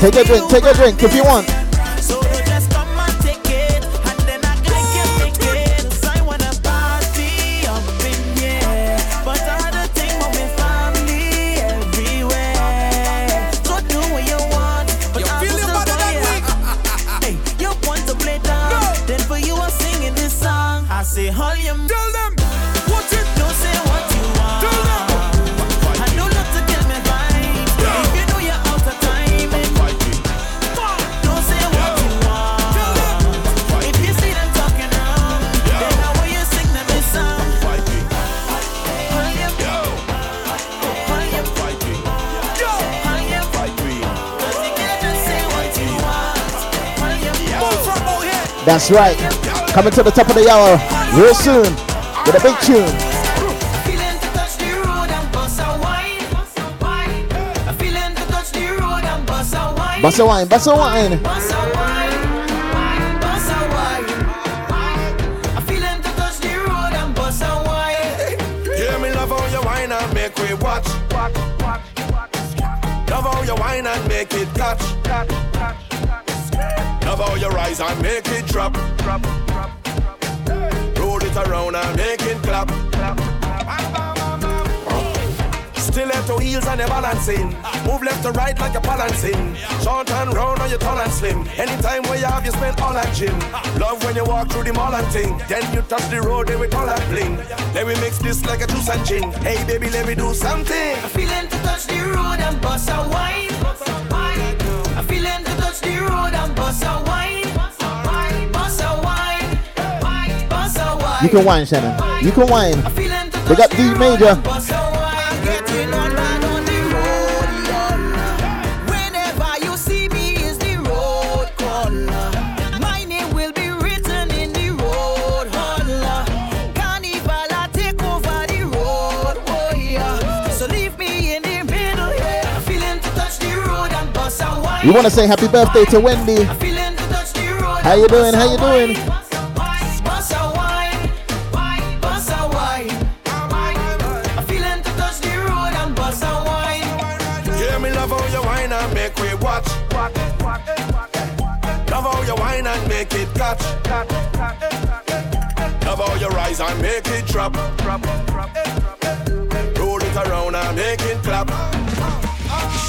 Take a drink, take a drink if you want. That's right. Coming to the top of the hour real soon with a big tune. Feeling to touch the road bust a wine. A feeling to touch the road and bust a wine. Bust a wine, bust a wine. Bust a wine. Wine. A feeling to touch the road and bust a wine. Hear me love how you whine and make we watch. Love how you whine and make it catch. Love rise and make it drop. Roll it around and make it clap. Stiletto heels and you're balancing. Move left to right like you're balancing. Short and round or you tall and slim. Anytime where you have, you spend all that gym. Love when you walk through the mall and ting. Then you touch the road, then we all that bling. Then we mix this like a juice and gin. Hey baby, let me do something. A feeling to touch the road and bust a wine. A feeling to touch the road and bust a wine. You can whine, Shannon. You can whine. We got D major. Getting on man on the road, Lord. Whenever you see me is the road caller. My name will be written in the road holler. Carnival I take over the road, yeah. So leave me in the middle, yeah. Feeling to touch the road and bust a wine. We want to say happy birthday to Wendy. Feeling to touch the road How you doing? How you doing? How rise and make it drop. Roll it around and make it clap.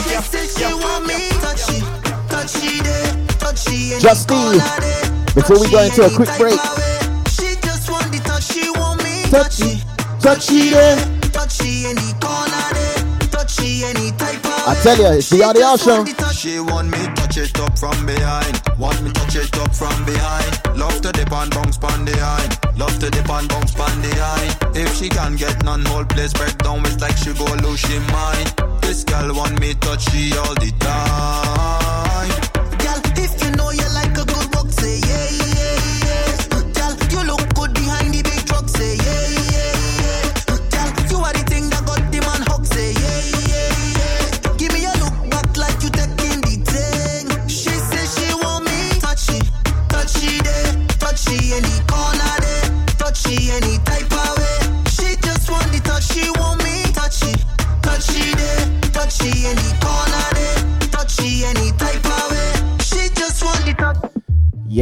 She said she want me touchy, touchy day, touchy and Justy, before we go into a quick break, She just want the touch, she want me touchy, touchy there. touchy any corner day, touchy any type of I tell you, it's the RDR show. She want me touch it up from behind. Want me touch it up from behind. Love to dip and bounce pon the eye. Love to dip and bounce pon the eye. If she can get none, whole place break down. It's like she go lose she mind. This girl want me touch she all the time.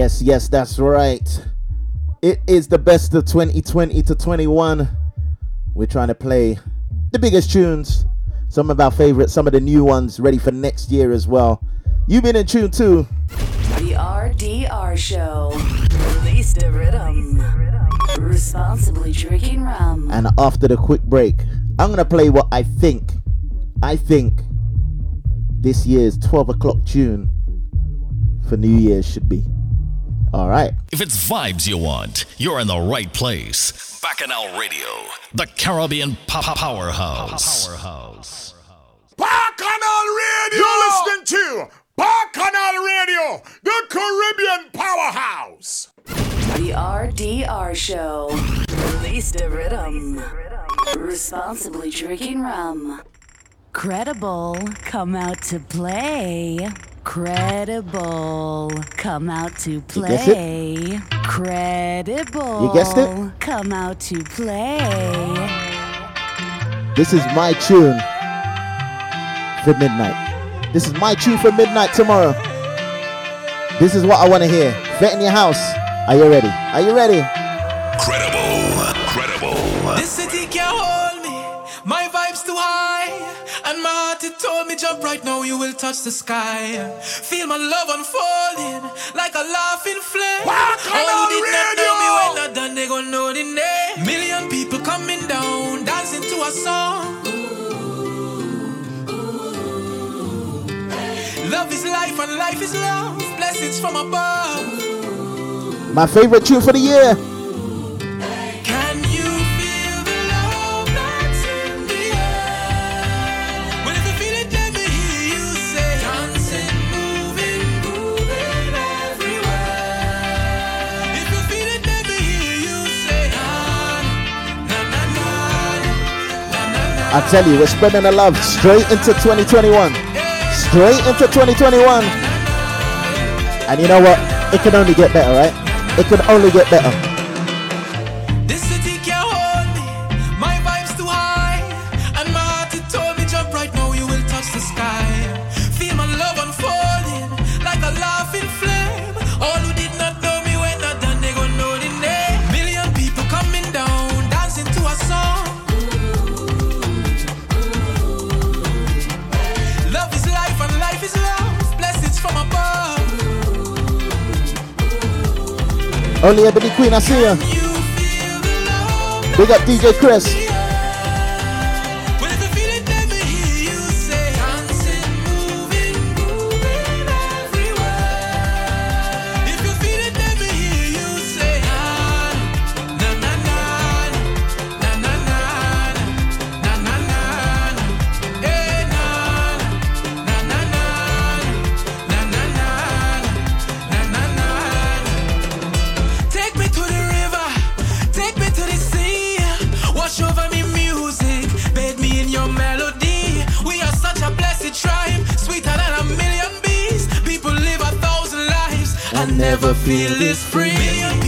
Yes, yes, that's right. It is the best of 2020 to 21. We're trying to play the biggest tunes, some of our favorites, some of the new ones ready for next year as well. You've been in tune too. The RDR Show. Release the rhythm. Responsibly drinking rum. And after the quick break, I'm gonna play what I think, I think this year's 12 o'clock tune for New Year's should be. All right. If it's vibes you want, you're in the right place. Bacchanal Radio, the Caribbean pop powerhouse. Powerhouse. Bacchanal Radio! You're listening to Bacchanal Radio, the Caribbean powerhouse. The RDR Show. Release the rhythm. Responsibly drinking rum. Credible, come out to play. Credible, come out to guessed play. Credible, You guessed it? come out to play. This is my tune for midnight. This is my tune for midnight tomorrow. This is what I want to hear. Vet in your house. Are you ready? Are you ready? Credible. Credible. This city can't hold it told me jump right now, you will touch the sky. Feel my love unfolding like a laughing flame. All who did not know me when not done, they gon' know the name. Million people coming down, dancing to a song. Love is life and life is love. Blessings from above. My favorite tune for the year. I tell you, we're spreading the love straight into 2021. Straight into 2021. And you know what? It can only get better, right? It can only get better. Only Ebony Queen, I see ya. Big up DJ Chris. Feel this free.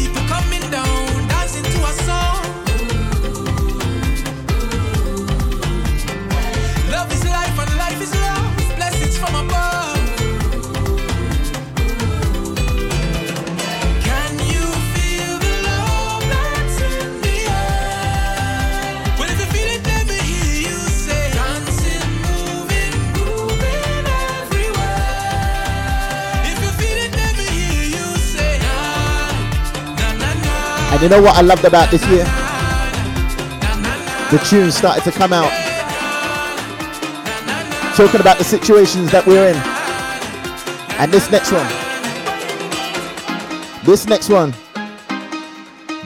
And you know what I loved about this year? The tunes started to come out. Talking about the situations that we're in. And this next one. This next one.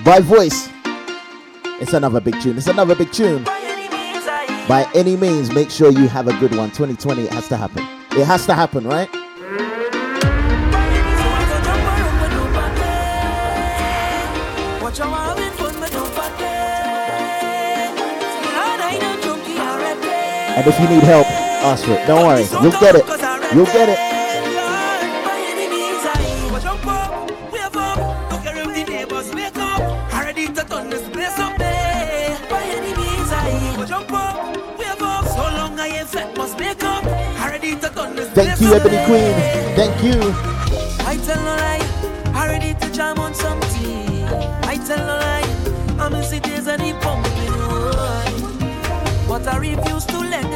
By voice. It's another big tune. It's another big tune. By any means, make sure you have a good one. 2020, it has to happen. It has to happen, right? Watch how I win fun, but don't forget. Lord, I know junkie. And if you need help, ask for it. Don't worry. You'll get it. You'll get it. By any means, I watch jump But I refuse to let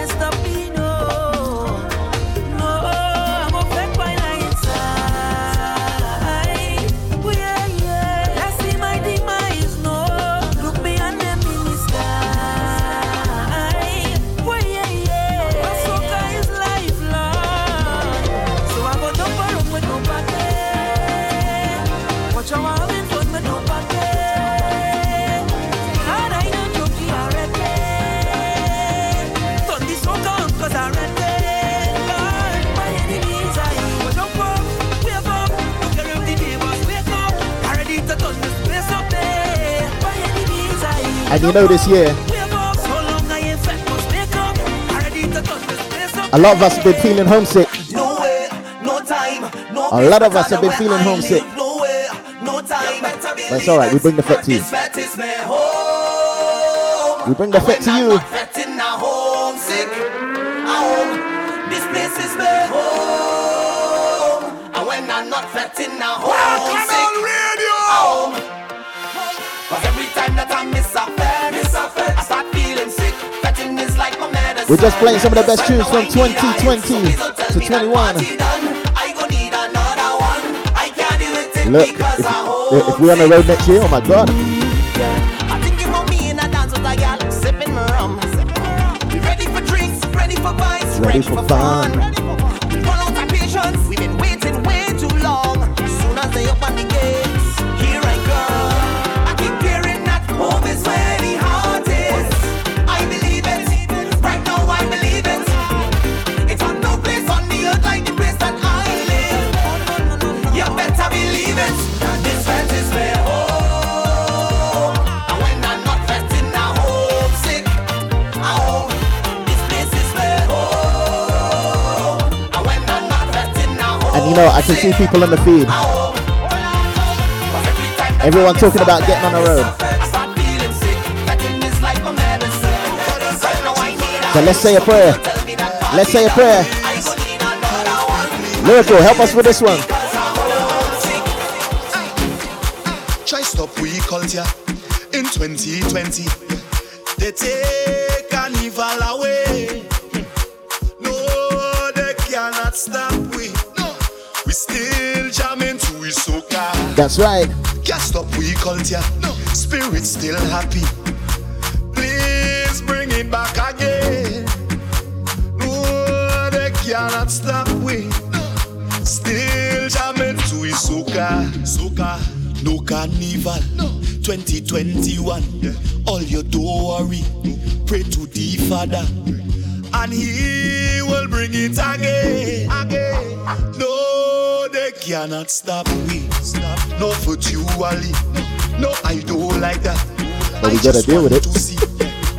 And you know this year, a lot of us have been feeling homesick. No way, no time, no A lot of us have been feeling homesick. no way, no time. But it's alright, we bring the fit to you. Fat is my home. We bring the fit to you. Fat in a homesick. This place is my home. And when I'm not fat in a homesick. A home. Cause every time that I miss a We're just playing some of the best tunes from 2020 to 21. Look, if, if we're on the road next year, oh my god. I think about know, I can see people on the feed. Everyone talking about getting on the road. So let's say a prayer. Let's say a prayer. Miracle, help us with this one. Try stop we culture in 2020. That's right. Can't stop we culture. No, spirit still happy. Please bring it back again. No, they cannot stop we. Still jamming to we soca. No carnival. No, 2021. All you do worry. Pray to the Father. And he will bring it again. Again. No, they cannot stop we. No virtually. No, I don't like that. But we gotta deal with it.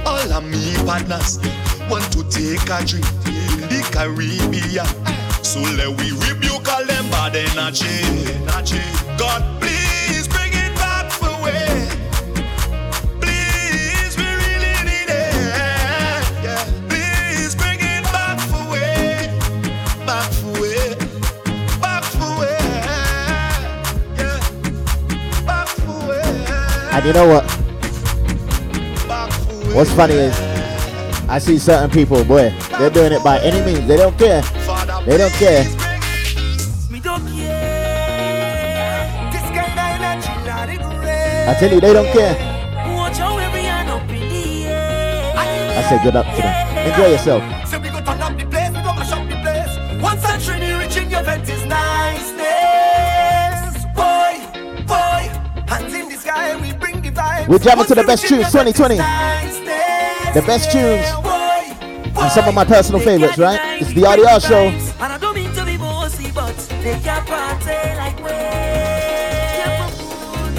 All of me partners want to take a drink in the Caribbean. So let we rebuke all them bad energy. God, please you know what? What's funny is I see certain people, boy, they're doing it by any means. They don't care. They don't care. Me don't care. This kind of energy, not it red. I tell you, they don't care. Watch how every hand up in the air. I say good up to them. Enjoy yourself. We're jamming to the best tunes 2020. The best tunes. And some of my personal favorites, right? It's the RDR show. And I don't mean to be bossy, but they can party like we.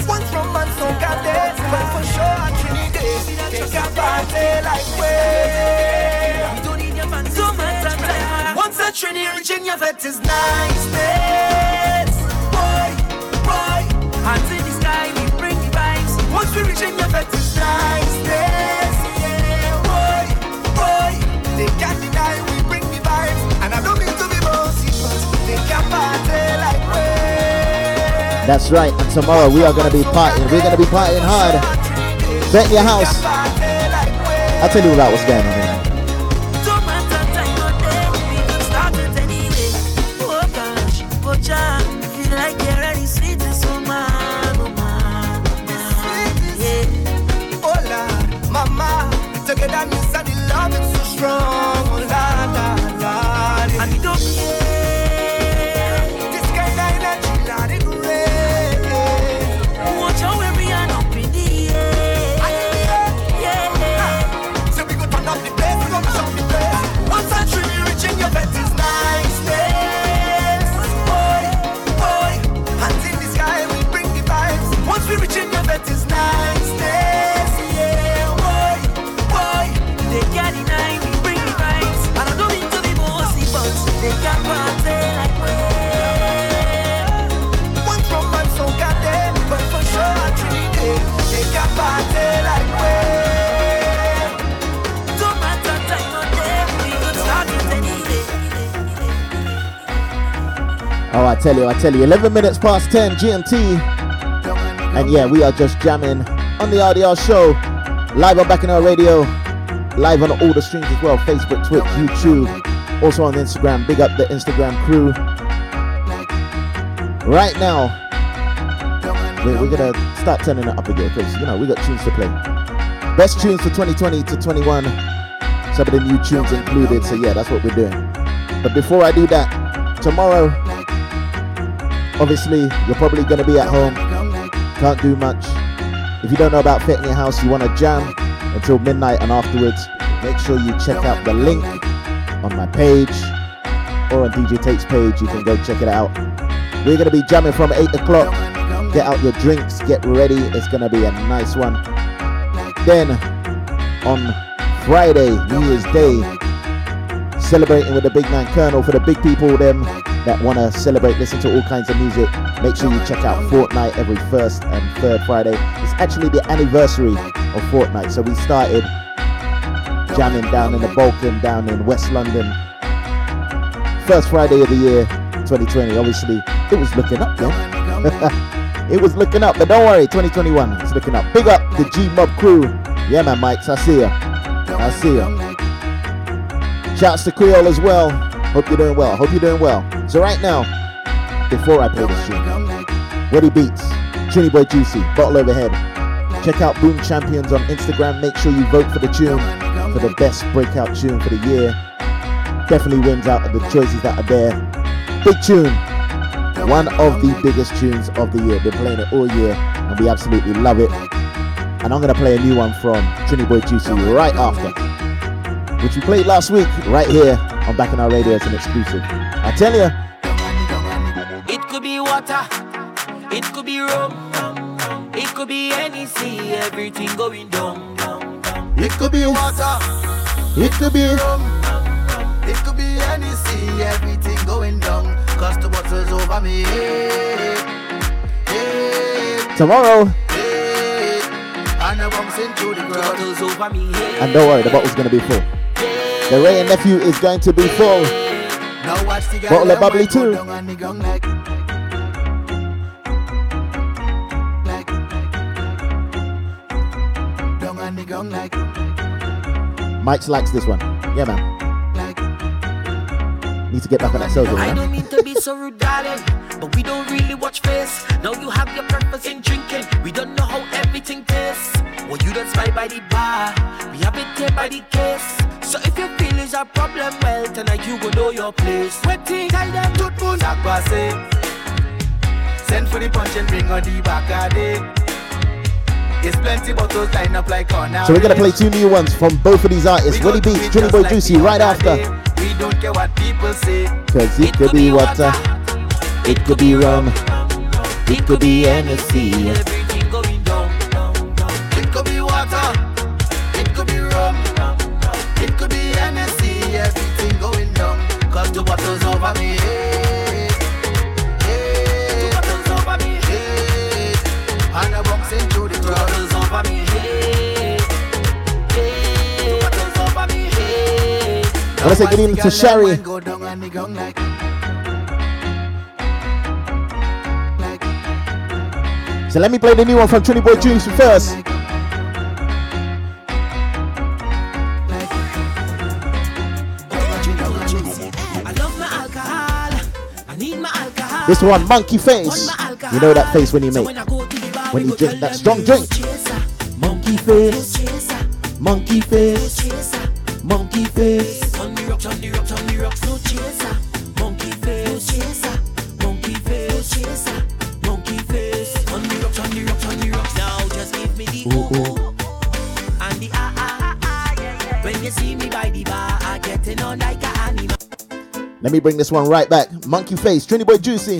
One from Mansoka days, but for sure at Trinidad, they can party like we. You don't need your man so much. Once a Trinity reaching your vet is niceness. That's right. And tomorrow we are going to be partying. We're going to be partying hard. Bet your house. I'll tell you about what's going on I tell you, I tell you, 11 minutes past 10 GMT. And yeah, we are just jamming on the RDR show. Live on Bacchanal Radio. Live on all the streams as well Facebook, Twitch, YouTube. Also on Instagram. Big up the Instagram crew. Right now, we're, we're gonna start turning it up again because, you know, we got tunes to play. Best tunes for 2020 to 21. Some of the new tunes included. So yeah, that's what we're doing. But before I do that, tomorrow Obviously, you're probably going to be at home, can't do much. If you don't know about Fit in Your House, you want to jam until midnight and afterwards, make sure you check out the link on my page or on DJ Tate's page. You can go check it out. We're going to be jamming from 8 o'clock. Get out your drinks, get ready. It's going to be a nice one. Then on Friday, New Year's Day, celebrating with the big man Colonel for the big people, them that want to celebrate, listen to all kinds of music, make sure you check out Fortnite every first and third Friday. It's actually the anniversary of Fortnite. so we started jamming down in the Balkan, down in West London. First Friday of the year, 2020. Obviously, it was looking up, yeah. it was looking up, but don't worry, 2021, it's looking up. Big up the G Mob crew. Yeah, man, Mike, I see ya. I see ya. Shouts to Creole as well. Hope you're doing well. Hope you're doing well. So right now, before I play this tune, Ready Beats, Trini Boy Juicy, Bottle Overhead. Check out Boom Champions on Instagram. Make sure you vote for the tune for the best breakout tune for the year. Definitely wins out of the choices that are there. Big tune. One of the biggest tunes of the year. Been playing it all year and we absolutely love it. And I'm gonna play a new one from Trini Boy Juicy right after. Which we played last week right here on Bacchanal Radio as an exclusive. I tell you. It could be water, it could be rum, it could be any sea, everything going down. It could be water, it could be rum, it could be any sea, everything going down. Cause the water's over me. tomorrow. And I'm bouncing the ground. And don't worry, the bottle's gonna be full. The Wray and Nephew is going to be full. Now watch the girl Bottle of bubbly too. down on the ground like down on the ground like Mike likes this one. Yeah, man. Need to get back on that soldier, I man. don't mean to be so rude, darling, but we don't really watch face. Now you have your purpose in drinking. We don't know how everything tastes. Well, you don't spy by the bar. We have it here by the case. So if you feel is a problem, well, tonight you go know your place. Waiting, tell them sak pase Send for the punch and bring on the back of it It's plenty bottles lined up like So we're gonna play two new ones from both of these artists, Willie Beats, Trini Boy Juicy, right after. We don't care what people say Cause it could be water, it could be rum, it could be Hennessy. The bottle's over me The bottle's over me And I'm bouncing through the crowd Bottles over me head. The bottle's over me I wanna say good evening to Sherry. Go down on the like So let me play the new one from Trini Boy Juicy first. This one, Monkey Face. You know that face when you make. When I go to the bar, When we you drink that strong drink. Monkey Face. Monkey Face. Monkey Face. On the rocks, on the rocks, on the rocks, no chaser. Monkey face, chaser. Let me bring this one right back. Monkey Face, Trini Boy Juicy.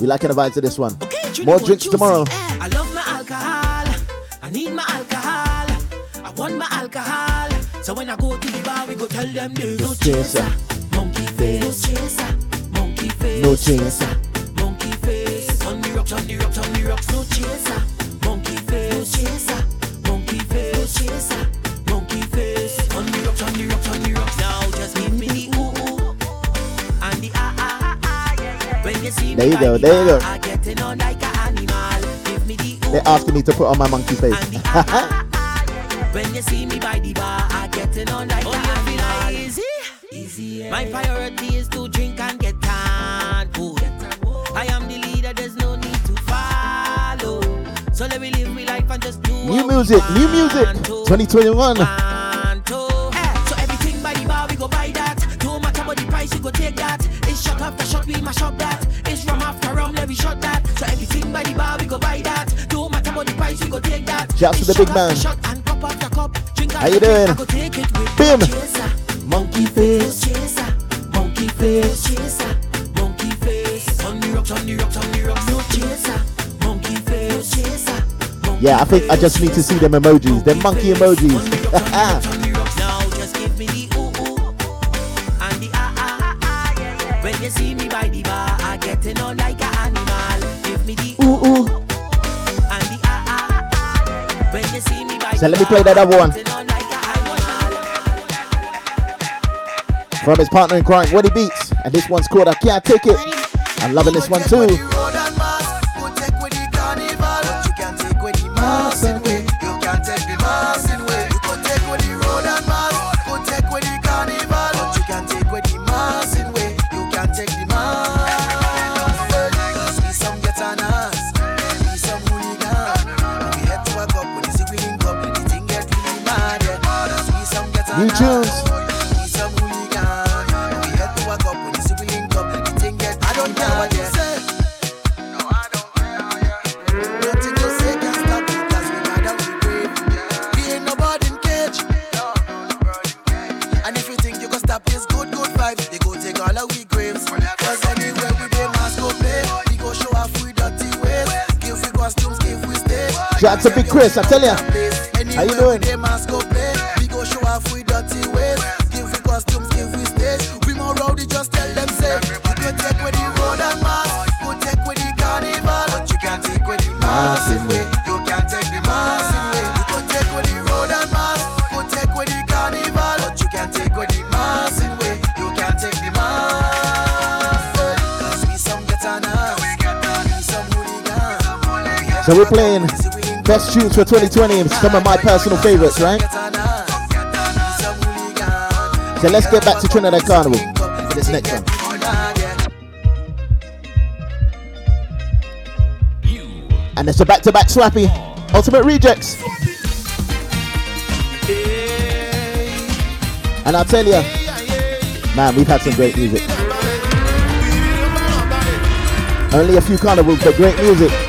We liking the vibes to this one. More drinks tomorrow. I love my alcohol. I need my alcohol. I want my alcohol. So when I go to the bar, we go tell them there's no Chaser. Monkey face, No chaser. Monkey face, No chaser. Monkey face. On the rocks, on the rocks, on the rocks, no chaser. There you go, there you go. I getting on like an animal. Give me the They're asking me to put on my monkey face. When you see me by the bar, I getting on like oh, you feel easy. Easy. My priority is to drink and get on good. I am the leader, there's no need to follow. So let me live my life and just do new music, new music. 2021. Shouts to the big man. How you doing? Bim. Monkey face. Monkey face. Monkey face. On the rocks, on the rocks, on the rocks. No chaser. Monkey face. Yeah, I think I just need to see them emojis. Them monkey emojis. So let me play that other one. From his partner in crime, Woody Beats. And this one's called I Can't Take It. I'm loving this one too. Shout out to Big Chris, I tell ya. How you doing? They mask go play, we go show off we dirty ways. Give we costumes, give we stage. We more rowdy, just tell them say. You take with the road and mask, you can take with the carnival, but you can't take with the massive way. You can't take the massive way. You can take with the road and mask, you take with the carnival, but you can't take with the massive way. You can't take the massive. Cause we some get on us, we some hooligans. So we're playing best tunes for 2020 and some of my personal favorites, right? So let's get back to Trinidad Carnival for this next one. And it's a back-to-back slappy. Ultimate Rejects. And I'll tell you, man, we've had some great music. Only a few carnivals, but great music.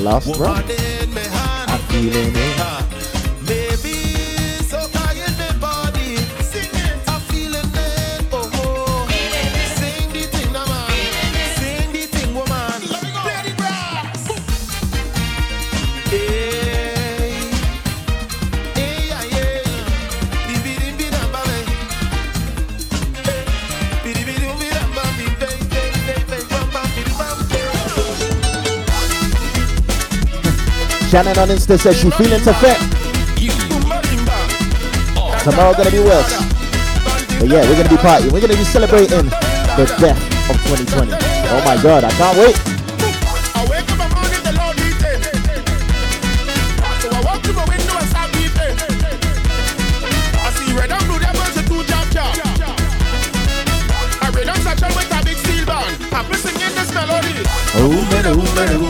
Lost in. I'm feeling it. Shannon on Insta says she feeling to fit. Tomorrow gonna be worse. But yeah, we're gonna be partying. We're gonna be celebrating the death of 2020. Oh my god, I can't wait. Man, man,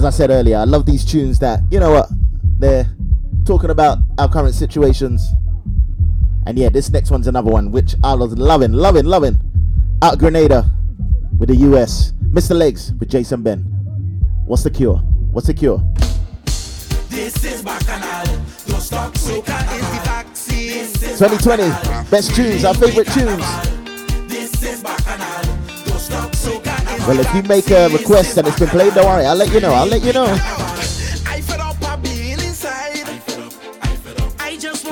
as I said earlier, I love these tunes that, you know what, they're talking about our current situations. And yeah, this next one's another one which I was loving, loving, loving. Out Grenada with the US. Mr. Legs with Jason Ben. What's the cure? What's the cure? This is Bacchanal. Don't stop soca is the vaccine. 2020, best tunes, our favorite tunes. Well, if you make a request and it's been played, don't worry, I'll let you know. I'll let you know.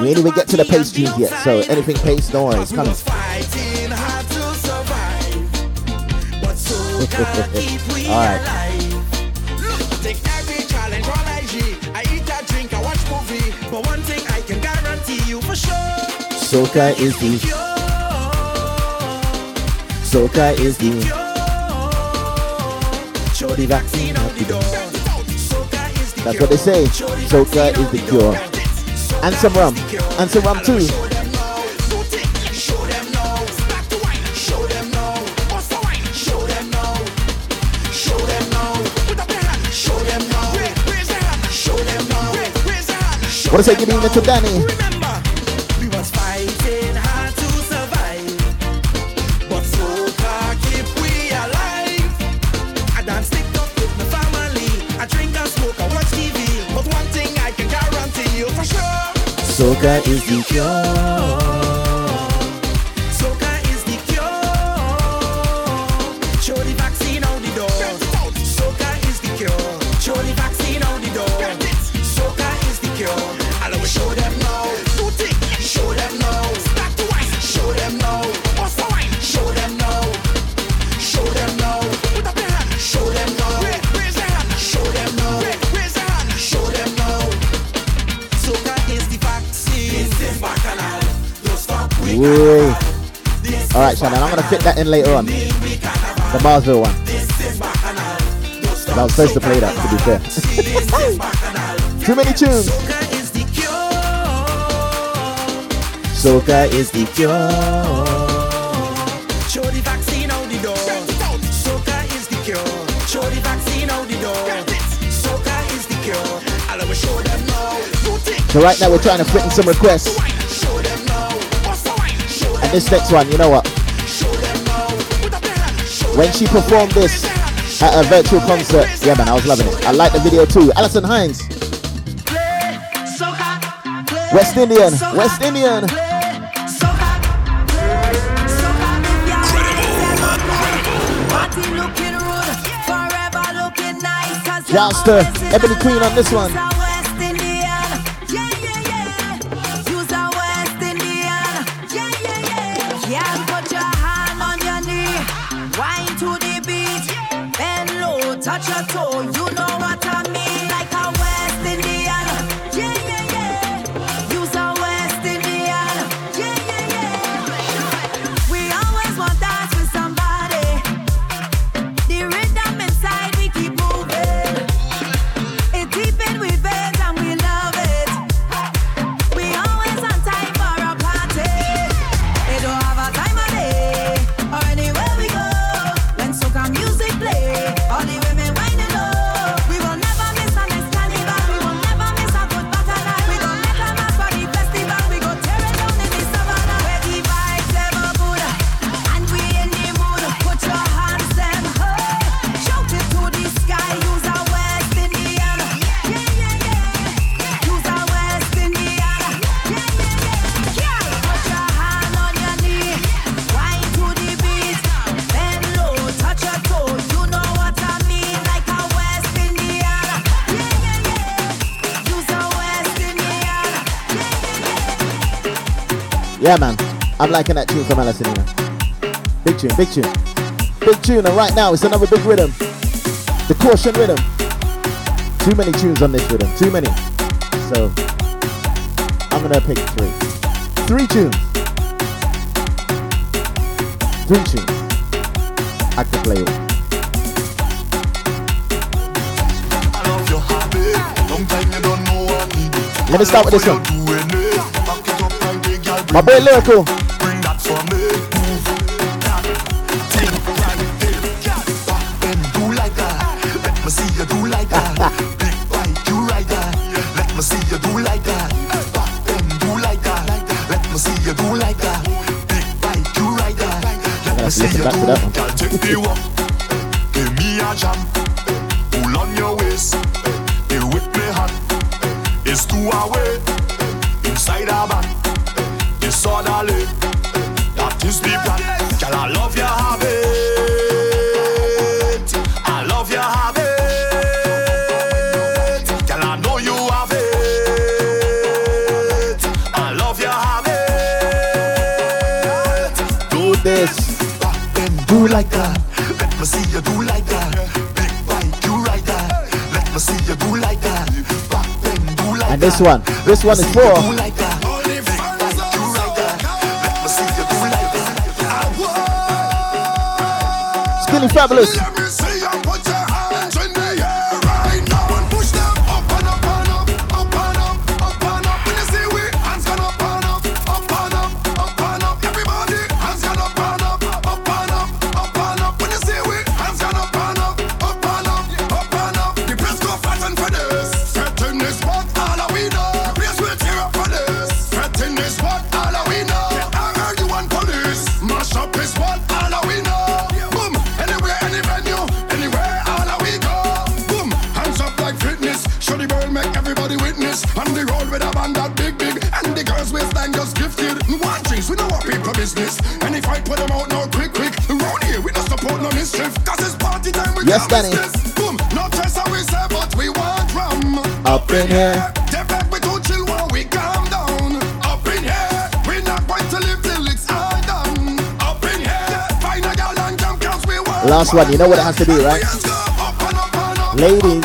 We ain't even get to the pace tunes yet, so anything pace, don't worry, it's coming. fighting hard to survive. But soca keep we All right. alive. Look, take every challenge on IG. I eat, I drink, I watch movie. But one thing I can guarantee you for sure. Soca is the. Soca is the. The vaccine out the door. That's what they say. Soca is the cure. And some rum. And some rum too. What is it? Give me to Danny. Soca is the cure. That in later on. The Marsville one. I was supposed to play that, to be fair. Too many tunes. Soca is the cure. Show the vaccine out the door. Soca is the cure. Show the vaccine out the door. Soca is the cure. I'll always show them now. So right now we're trying to fit in some requests. show them now. What's the wine? Show And this next one, you know what? When she performed this at a virtual concert, yeah man, I was loving it. I like the video too. Alison Hinds, West Indian, West Indian. To Ebony Queen on this one. Your toe. You know Yeah, man. I'm liking that tune from Alison. You. Big tune, big tune. Big tune, and right now it's another big rhythm. The caution rhythm. Too many tunes on this rhythm, too many. So, I'm gonna pick three. Three tunes. Three tunes. I could play with. Let me start with this one. My boy Lyrikal. Bring that for me. Move that thing right there. Bend, do like that. Let me see you do like that. Big bite, you right that. Let me see you do like that. Back that. Give me a. this one. This one is for do like in here. They back we too chill while we calm down. Up in here, we not going to live till it's all done. Up in here, find a girl and jump 'cause we want Last one. You know what it has to be, right? Ladies.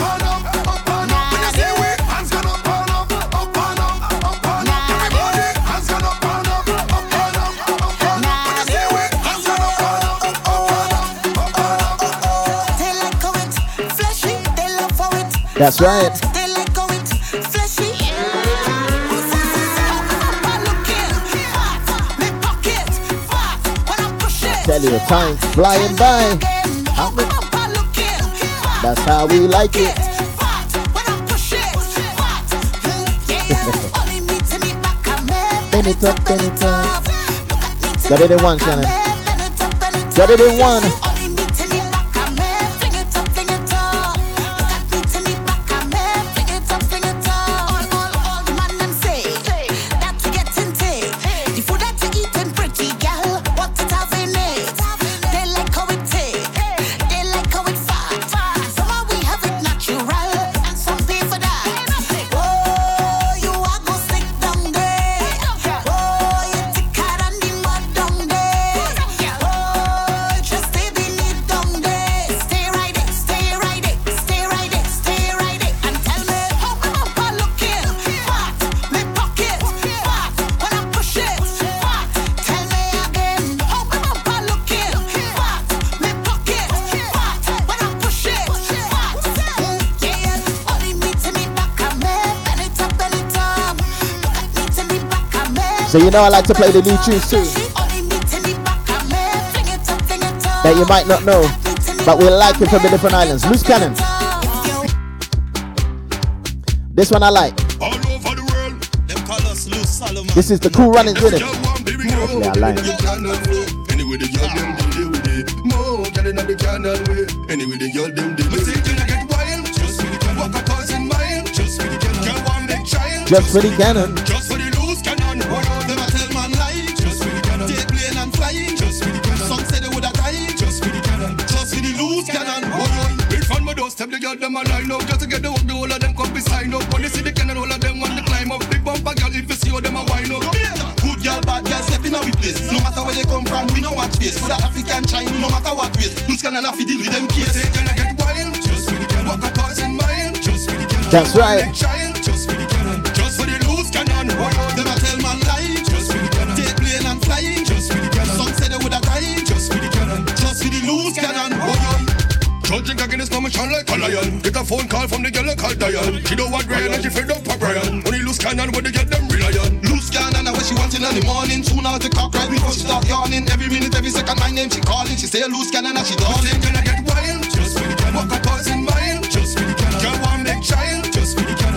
That's right. Tell you, time's flying by. That's how we like it. Bend it up, bend it up. Got it in one, Shannon. Got it in one. You know I like to play the new tunes too. That you might not know, but we like it from the different islands. Loose cannon. This one I like. This is the cool runnings with it. Actually, I like it. Anyway, the girl them do the way. More girl inna the canal way. That's right. Loose and loose. Get a phone call from the girl called Diane. She don't want Ryan and she fed up for Brian. cannon where they get them reliant. Loose cannon, what she wanting in the morning. Soon the cock right before she start yawning. Every minute, every second, my name she calling. She say loose cannon and she darling.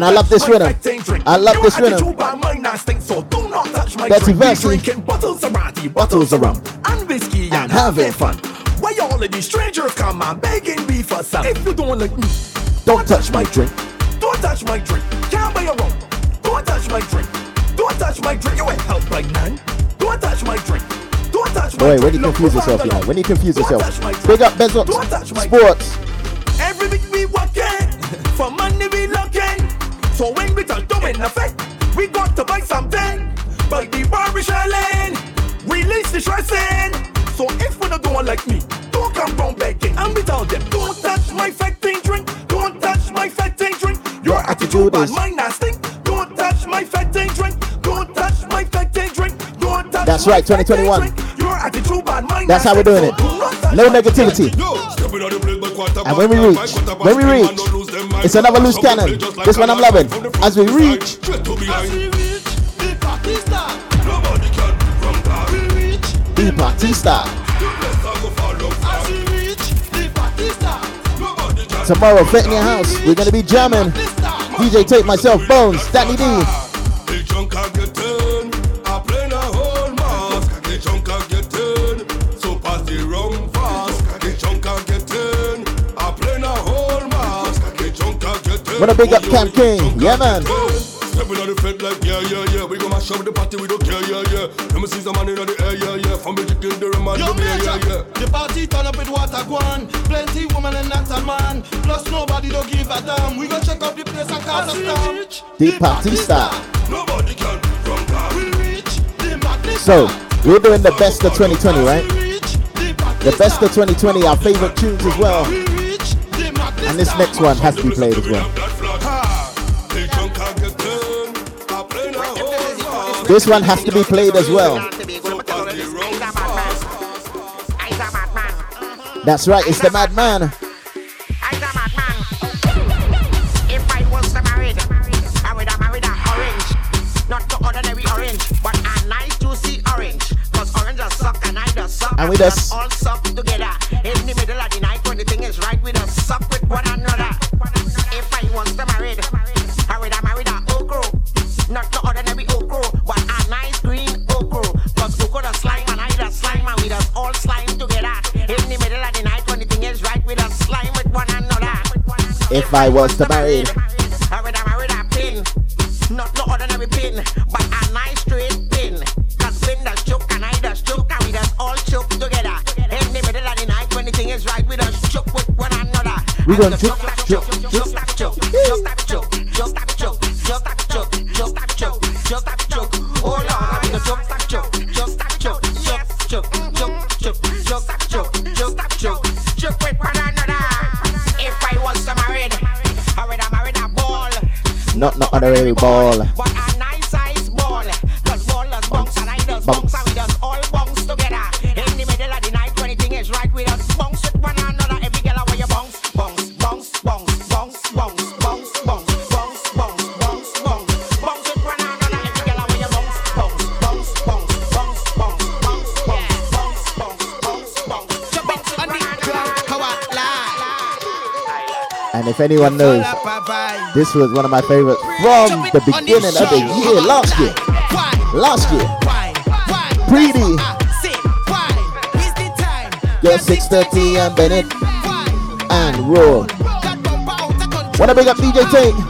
And I love this rhythm. I love this rhythm. attitude by mine not stink, so do not touch my Betty drink. Drinking bottles of brandy, bottles of rum, and whiskey, and, having fun. Why all of these strangers come and begging me for some? If you don't like me, don't touch my drink. Don't touch my drink. Can't buy your own. Don't touch my drink. Don't touch my drink. You ain't help right man. Don't touch my drink. Don't touch my Wait, drink. when you confuse yourself, you know, when you confuse yourself. touch my drink. Big up Bezos Don't touch my Sports. So when we touch them in effect, we got to buy something. Buy the barbershop lane, release the stressing. So if we not doing like me, don't come round begging. And we tell them, don't touch my fetting drink, don't touch my fetting drink. Your attitude is- and mine not stink. Don't touch my fetting drink, don't touch my fetting drink, don't touch That's my right, 2021. drink. Your attitude and mine That's how we're doing it. So do not touch No negativity. And when we reach, when we reach, it's another loose cannon. This one I'm loving. As we reach, as we reach, the party start. Tomorrow, your house. We're gonna be jamming. DJ Tape, myself, Bones, Danny D. Wanna big up Camp King? Yeah, man. Stepping on the fed like yeah, yeah, yeah. We gonna mash up the party, we don't care, yeah, yeah. Let me see some man in the air, yeah, yeah. From the chicken, the rum and Yo, the beer, Major, yeah, yeah. the party turn up with water gone. Plenty woman and not a man. Plus nobody don't give a damn. We gon' check up the place and cause a storm. The party start. Nobody can run down. We reach the madness. So, we're doing the best of 2020, right? The best of 2020, our favorite tunes as well. And this next one has to be played as well. This one has to be played as well. That's right, it's the Madman. If I was to married, I If I was to marry, I would have married a pin. Not no ordinary pin, but a nice straight pin. Cause pin does choke and I does choke and we does all choke together. In the middle of the night when the thing is right, we does choke with one another. we gonna choke, choke, stop choke, just stop choke, the real ball. But a nice size ball. Cause ballers bounce and I does bounce and we does all bounce together. In the middle of the night when anything is right we does bounce with one another. Every girl where you bounce, bounce, bounce, bounce, bounce, bounce. And if anyone knows, this was one of my favorites from the beginning of the year, last year. Last year. Pretty. Yeah, 630 and Bennett and Raw. Wanna big up DJ Tank?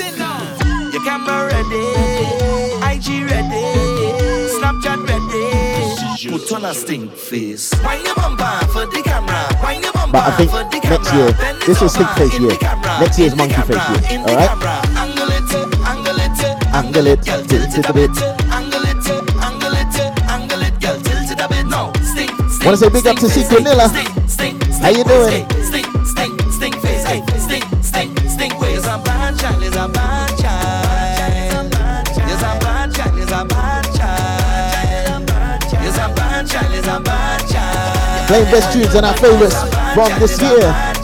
put on a stink face. But I think next year, this was stink face year. Next year is monkey face year. All right. Angle it, angle it, angle it, tilt it a bit. Angle it, angle it, angle it, tilt it a bit. No, stink. Wanna say big up to Secret Nilla? How you doing? Playing best tunes and our favorites from this year.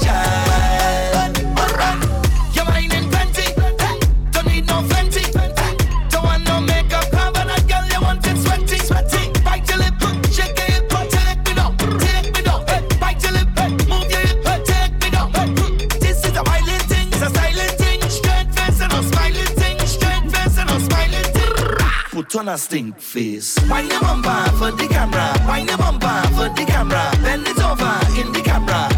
stink face. Wind your bumper for the camera, wind your bumper for the camera, bend it over in the camera.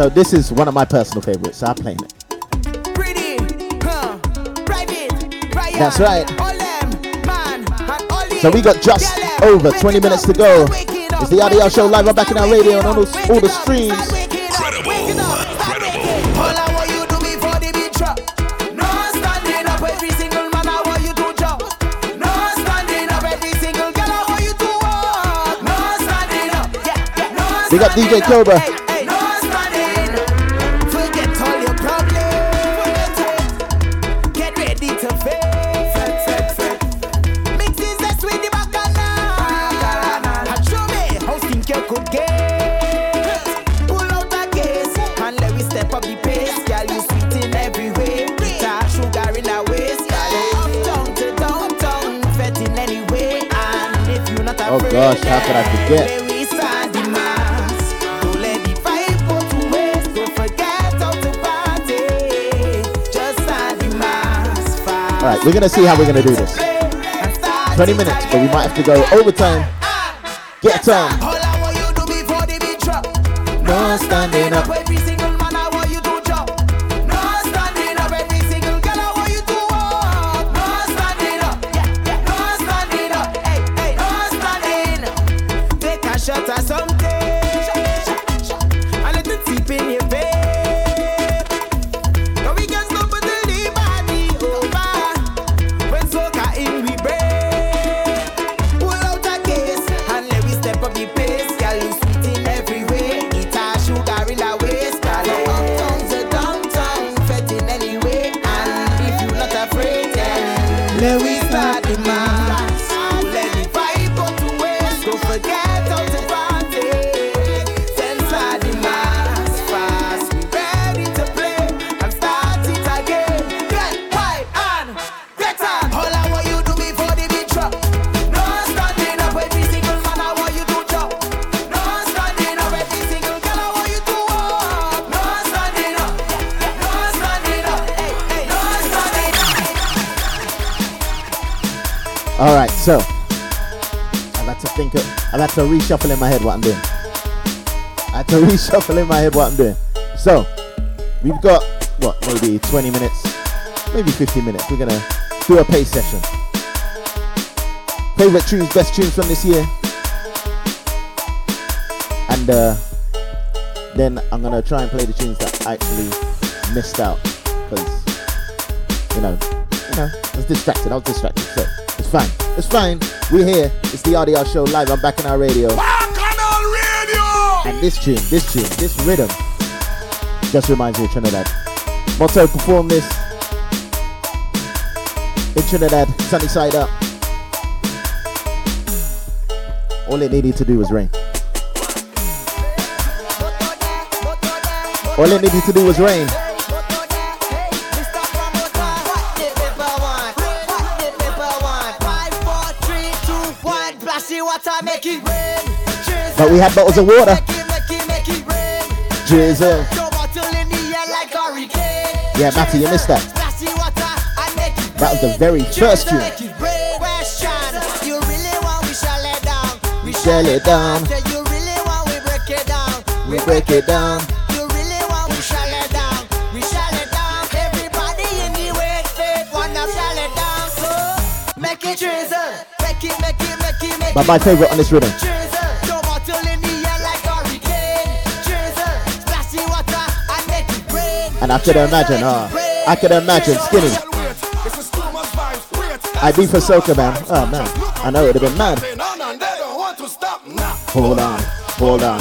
So this is one of my personal favorites. So I'm playing it. Pretty, huh, private, That's right. Them, man, so we got just over 20 minutes to go. It's the RDL show live. I'm Bacchanal Radio and on all, all the streams. We got DJ Cobra. gosh, how could I forget? All right, we're gonna see how we're gonna do this. 20 minutes, but we might have to go overtime. Get some. No standing up. reshuffle in my head what I'm doing. I had to reshuffle in my head what I'm doing. So, we've got, what, maybe 20 minutes, maybe 15 minutes. We're going to do a pace session. Favorite tunes, best tunes from this year. And uh, then I'm going to try and play the tunes that I actually missed out. Because, you know, you know, I was distracted. I was distracted. So, it's fine. It's fine. We're here. It's the audio show live. I'm Bacchanal Radio. Back on our radio! And this tune, this tune, this rhythm just reminds me of Trinidad. Motto perform this in Trinidad, sunny side up. All it needed to do was rain. All it needed to do was rain. But we had bottles of water. Drizzle. Yeah, Matty, you missed that. That was the very first tune. We shell it down. We break it down. You really want, we shall let down. We shall let down. Everybody in the here wanna shall it down. Make it drizzle, make it, make it, make it, make it. But my favorite on this rhythm. And I could imagine, uh, I could imagine Skinny. I'd be for soca, man. Oh man, I know it would have been mad. Hold on, hold on.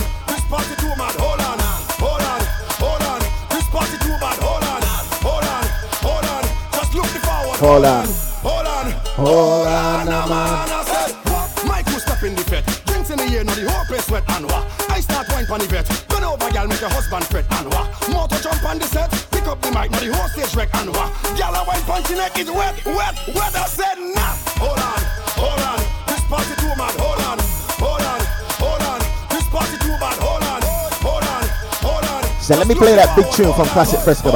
Hold on. Hold on, now, Drinks in the air, now the whole place wet and what? I start wine pon the vet. Run over, gal, make your husband fret and what? Motor jump on the set. Pick up the mic, now the whole stage wreck and what? Gal, a wine pon the neck is wet, wet, wet. I said nah. Hold on, hold on. This party too mad. Hold on, hold on, hold on. This party too bad. Hold on, hold on, hold on. So let me play that big tune from Classic Fresco.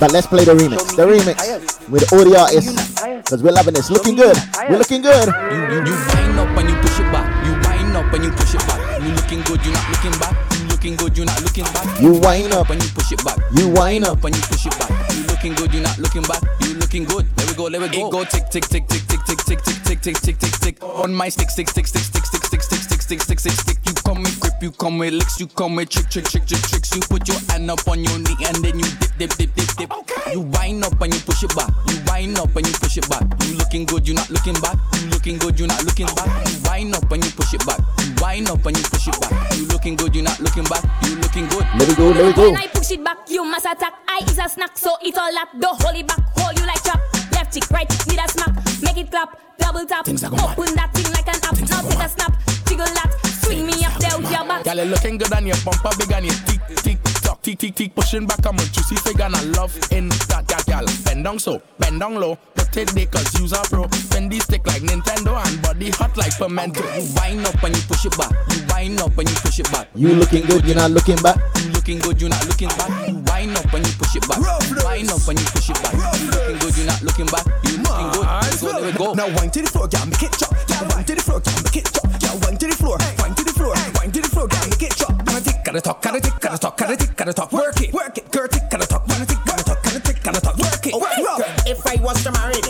But let's play the remix. The remix with all the artists. Because we're loving this. Looking good. We're looking good. You, you, you wind up and you push it back. You wind up and you push it back. You looking good, you not looking back. You looking good, you not looking back. You wind up and you push it back. You wind up and you push it back. You looking good, you not looking back. You looking good. Let we go, let we go. It go tick tick tick tick tick tick tick tick tick tick tick tick tick. On my stick stick stick stick stick stick stick stick stick stick stick stick. You come with grip, you come with licks, you come with trick trick trick trick tricks. You put your hand up on your knee and then you dip dip dip dip dip. You wind up and you push it back. You wind up and you push it back. You looking good, you not looking back. You looking good, you not looking back. You wind up and you push it back. You wind up and you push it back. You looking good, you not looking back. You looking good. Let me go, let me go. When I push it back, you must attack. I is a snack, so eat all that. Don't hold it back, hold you like chop. Left cheek, right cheek, need a smack. Make it clap, double tap. Open that thing like an app. Now take a snap, jiggle that. Swing me up there with your back. Girl, you looking good and your bumper big and your tick tick tock tick tick tick pushing back. I'm a juicy figure and I love in that that gal. Bend down so, bend down low. Protect they cause use a pro. Bendy stick like Nintendo and body hot like pimento. You wind up and you push it back. You wind up and you push it back. You looking good, you're not looking back. You looking good, you're not looking back. You wind up and you push it back. You wind up and you push it back. You looking good, you're not looking back. You looking good. So there we go. Now wine to the floor, girl, make it chop. Girl, wine to the floor, girl, make it chop. Girl, wine to the floor, wine to the floor, wine to the floor, girl, make it chop. Gotta tick, gotta talk, gotta tick, gotta talk, gotta tick, gotta talk. Work it, work it, girl, tick, gotta talk, gotta tick, gotta talk, gotta tick, gotta talk. Work it, work it. If I was to married,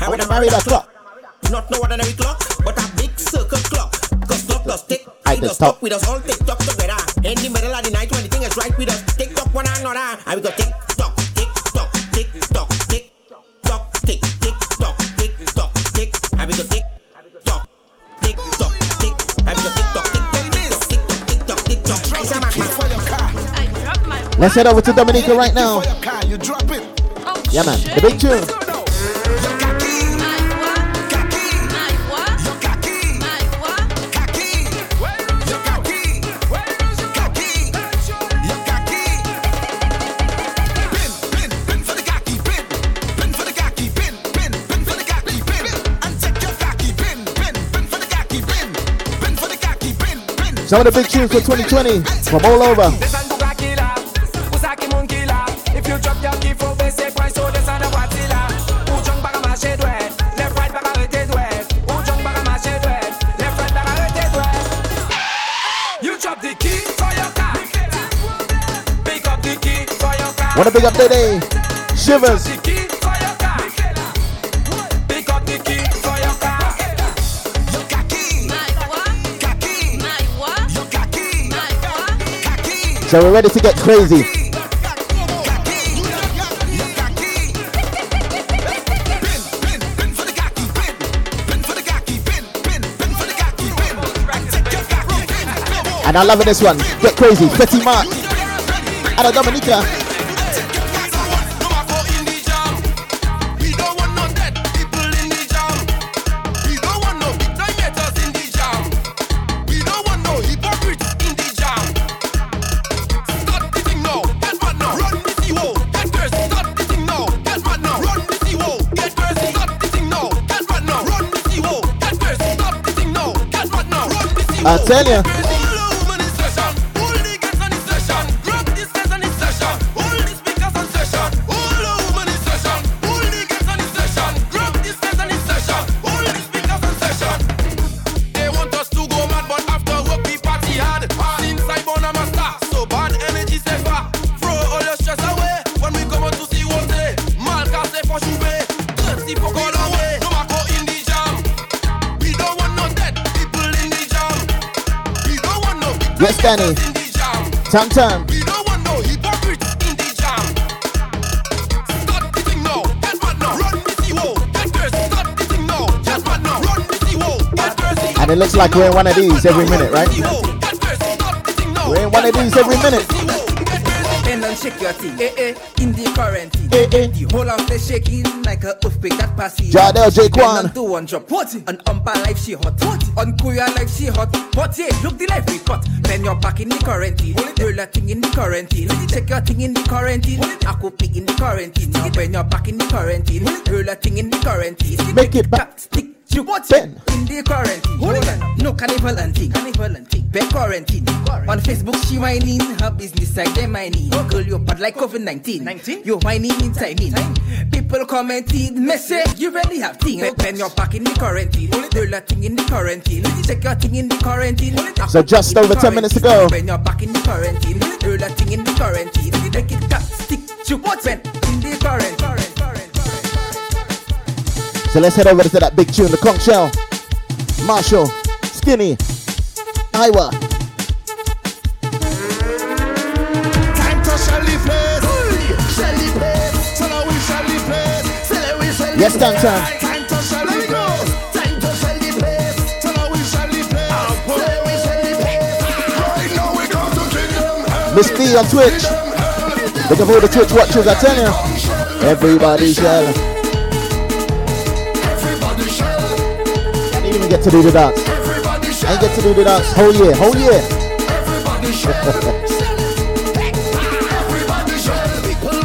I would have married a clock. Not no ordinary clock, but a big circle clock. Cause clock does tick, I does stop. talk with us all tick tock together. In the middle of the night when the thing is right with us, tick tock one another. I will go tick tick. I will tick tock, tick tock, tick. I will go tick tock, tick tock, tick tock, tick tock, tick tock, tick tock. Try some of my Let's head over to Dominica right now. You drop it. Yeah, man. The big tune. Some of the big tunes for 2020 from all over. Usaki moun killer. If you So we're ready to get crazy. And I love this one. Get crazy. Betty Mark. Anna Dominica. Run the CEO, get thirsty. And it looks like we're in one of these every minute, right? We're in one of these every minute. Bend and shake your thing, eh eh, in the quarantine. Eh eh, the whole house is shaking like a earthquake that passes. Jardel J. Bend Kwan. do one drop. What? On Umpa life she hot. What? On Kuya life she hot. What? Yeah, look the life we got. Then you're back in the quarantine. Roll a thing in the quarantine. Check your thing in the quarantine. I could pick in the quarantine. Now when you're back in the quarantine. Roll a thing in the quarantine. Make it back. Stick. You what? Ben. In the quarantine. Hold on. No carnival and thing. Carnival and thing. Back quarantine. On Facebook she whining. Her business like them mining. Girl you bad like COVID-19. 19? You whining in timing. People commenting. Message you really have thing. When you're back in the quarantine. Roll a thing in the quarantine. Check your thing in the quarantine. So just over 10 minutes to go. When you're back in the quarantine. Roll a thing in the quarantine. Make it cut. Stick. You what? When in the quarantine. So let's head over to that big tune, the conch shell. Machel, Skinny, Iowa. Time to Shelly place. Shelly place. Tell her we Shelly place. Tell her we Shelly Yes. Time to Shelly place. Time to Shelly place. Tell her we Shelly place. Tell her we Shelly place. Right now we come to kingdom. Miss B on Twitch. Look at all the Twitch watchers, I tell you. Everybody shall. Even get to do the dance. I get to do the dance whole year, whole year. Everybody shall. Everybody shall. People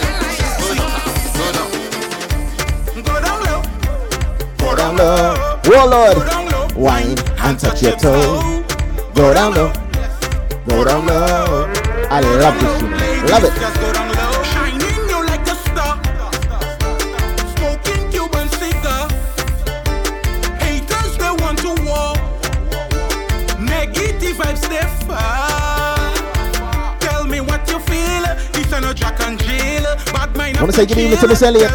Oh, low. Warlord. Wine and touch your toe. Go down low. Go down low. I love this tune. Love it. Shining you like a star. Smoking Cuban cigar. Haters they want to war. Negative vibes they far. Tell me what you feel. It's an Jack and Jill. Bad mind Wanna up say to good evening to chill. Miss Elliott.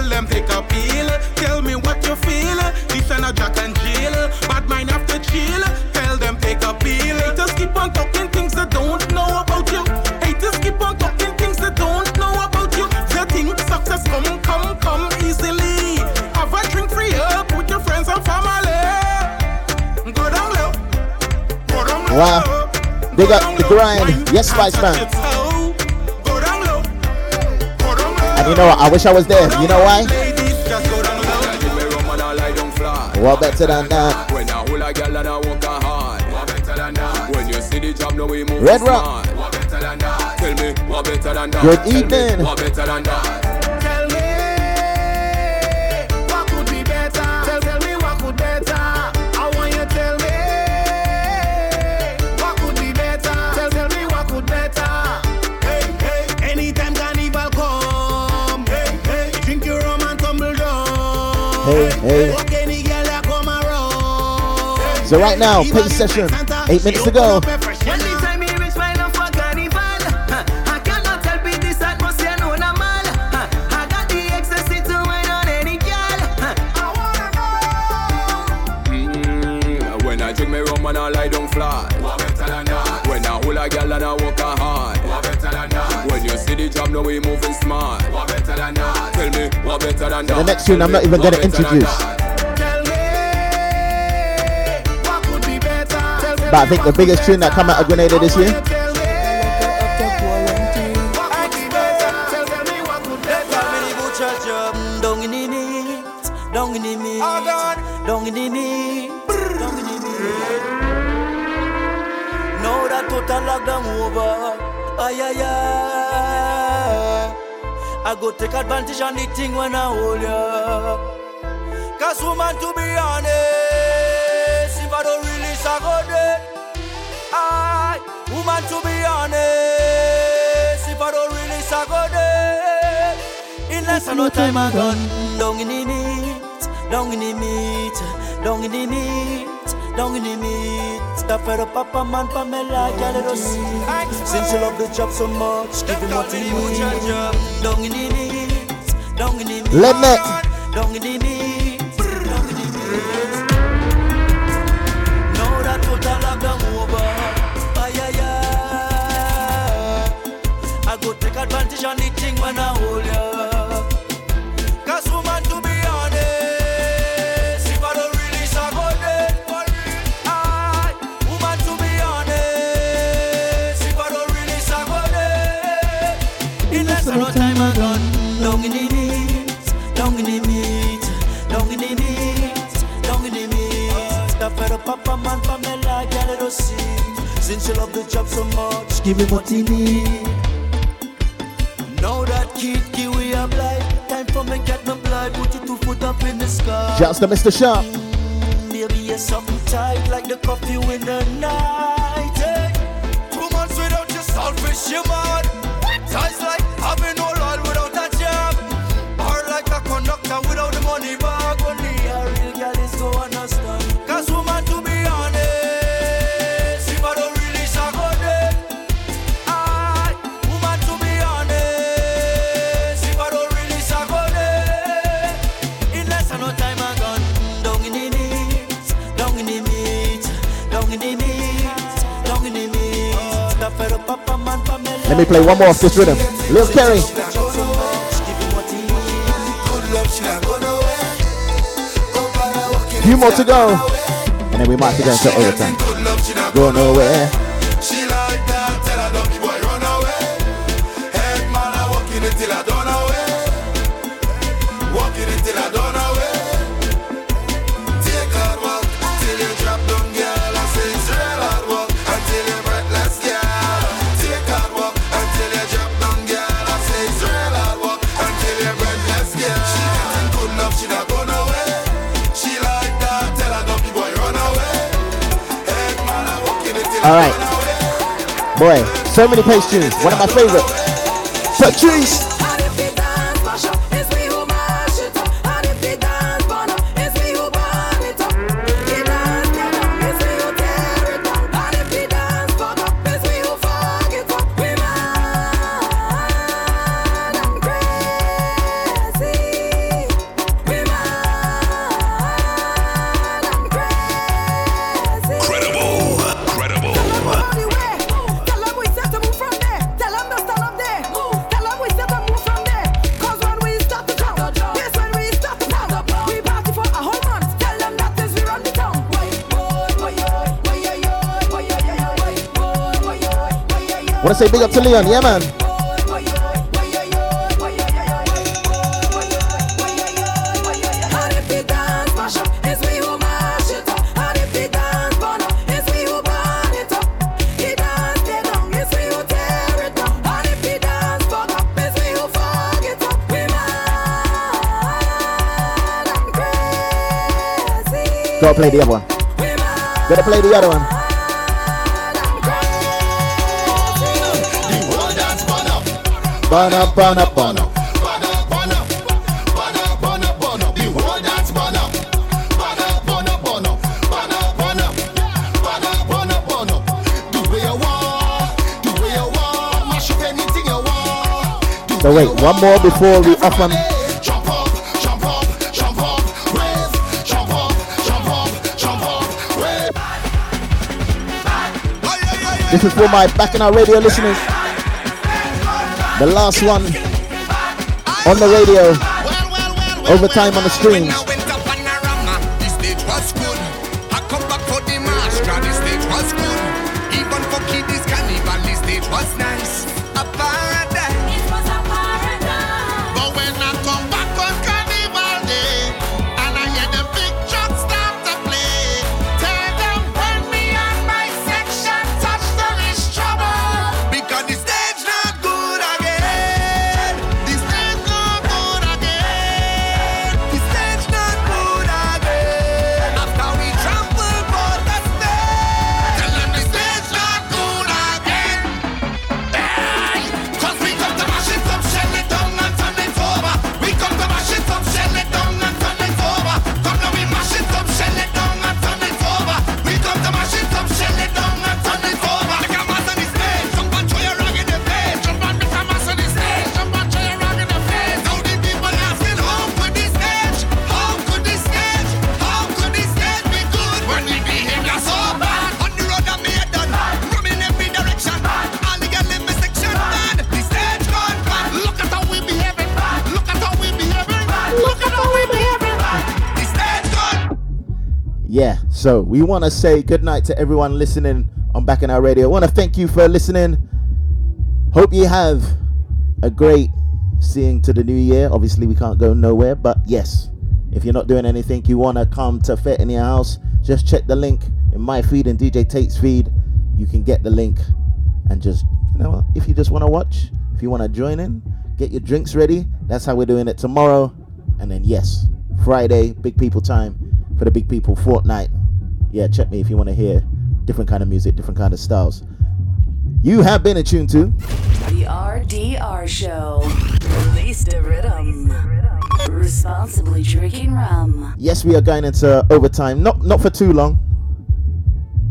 Wow. Big up the grind. Yes, Spice Man. And you know what? I wish I was there. You know why? What better than that? When I hold a Hey, hey. So right now, pace session. Eight minutes to go. Me better than? The next tune I'm not even gonna introduce. But I think the biggest tune that come out of Grenada this year. Total lockdown over, ay ay ay. I go take advantage on the thing when I hold ya. Cause woman to be honest, if I don't release I go dead. Aye, woman to be honest, if I don't release I go dead. In less than no time I gone down in the meat, down in the meat, down in the meat, down in the meat. Stop for the papa man, Pamela, girl, let us see. Since you love the job so much, give him what he needs. Down in the meat, down in the meat, Let me. down in the meat, down in the meat. Now that total lockdown over, ay ay ay. I go take advantage on the thing when I hold ya. Since you love the job so much, give him what he need. Now that kid give we a blind Time for me get me blind Put your two foot up in the sky Shouts to Mr. Sharp. Baby, you're something tight Like the coffee in the night eh? Two months without your selfish, you mad Ties Let me play one more of this rhythm. Lil Kerry. Few more to go. And then we might be going to overtime. Go nowhere. All right. Boy, so many pace tunes. One of my favorite. Patrice. To Leon, yeah man. Gotta play the other one. Gotta play the other one. Banner, banner, banner. So wait, one more before we off on This is for my Bacchanal Radio listeners. The last one on the radio. Overtime on the streams. So we want to say good night to everyone listening on Bacchanal Radio. I want to thank you for listening. Hope you have a great seeing to the new year. Obviously, we can't go nowhere, but yes, if you're not doing anything, you want to come to Fit in your house, just check the link in my feed and DJ Tate's feed. You can get the link and just, you know, if you just want to watch, if you want to join in, get your drinks ready. That's how we're doing it tomorrow. And then, yes, Friday, big people time for the big people fortnight. Yeah, check me if you want to hear different kind of music, different kind of styles. You have been attuned to The RDR Show. Release the rhythm. Responsibly drinking rum. Yes, we are going into overtime. Not not for too long.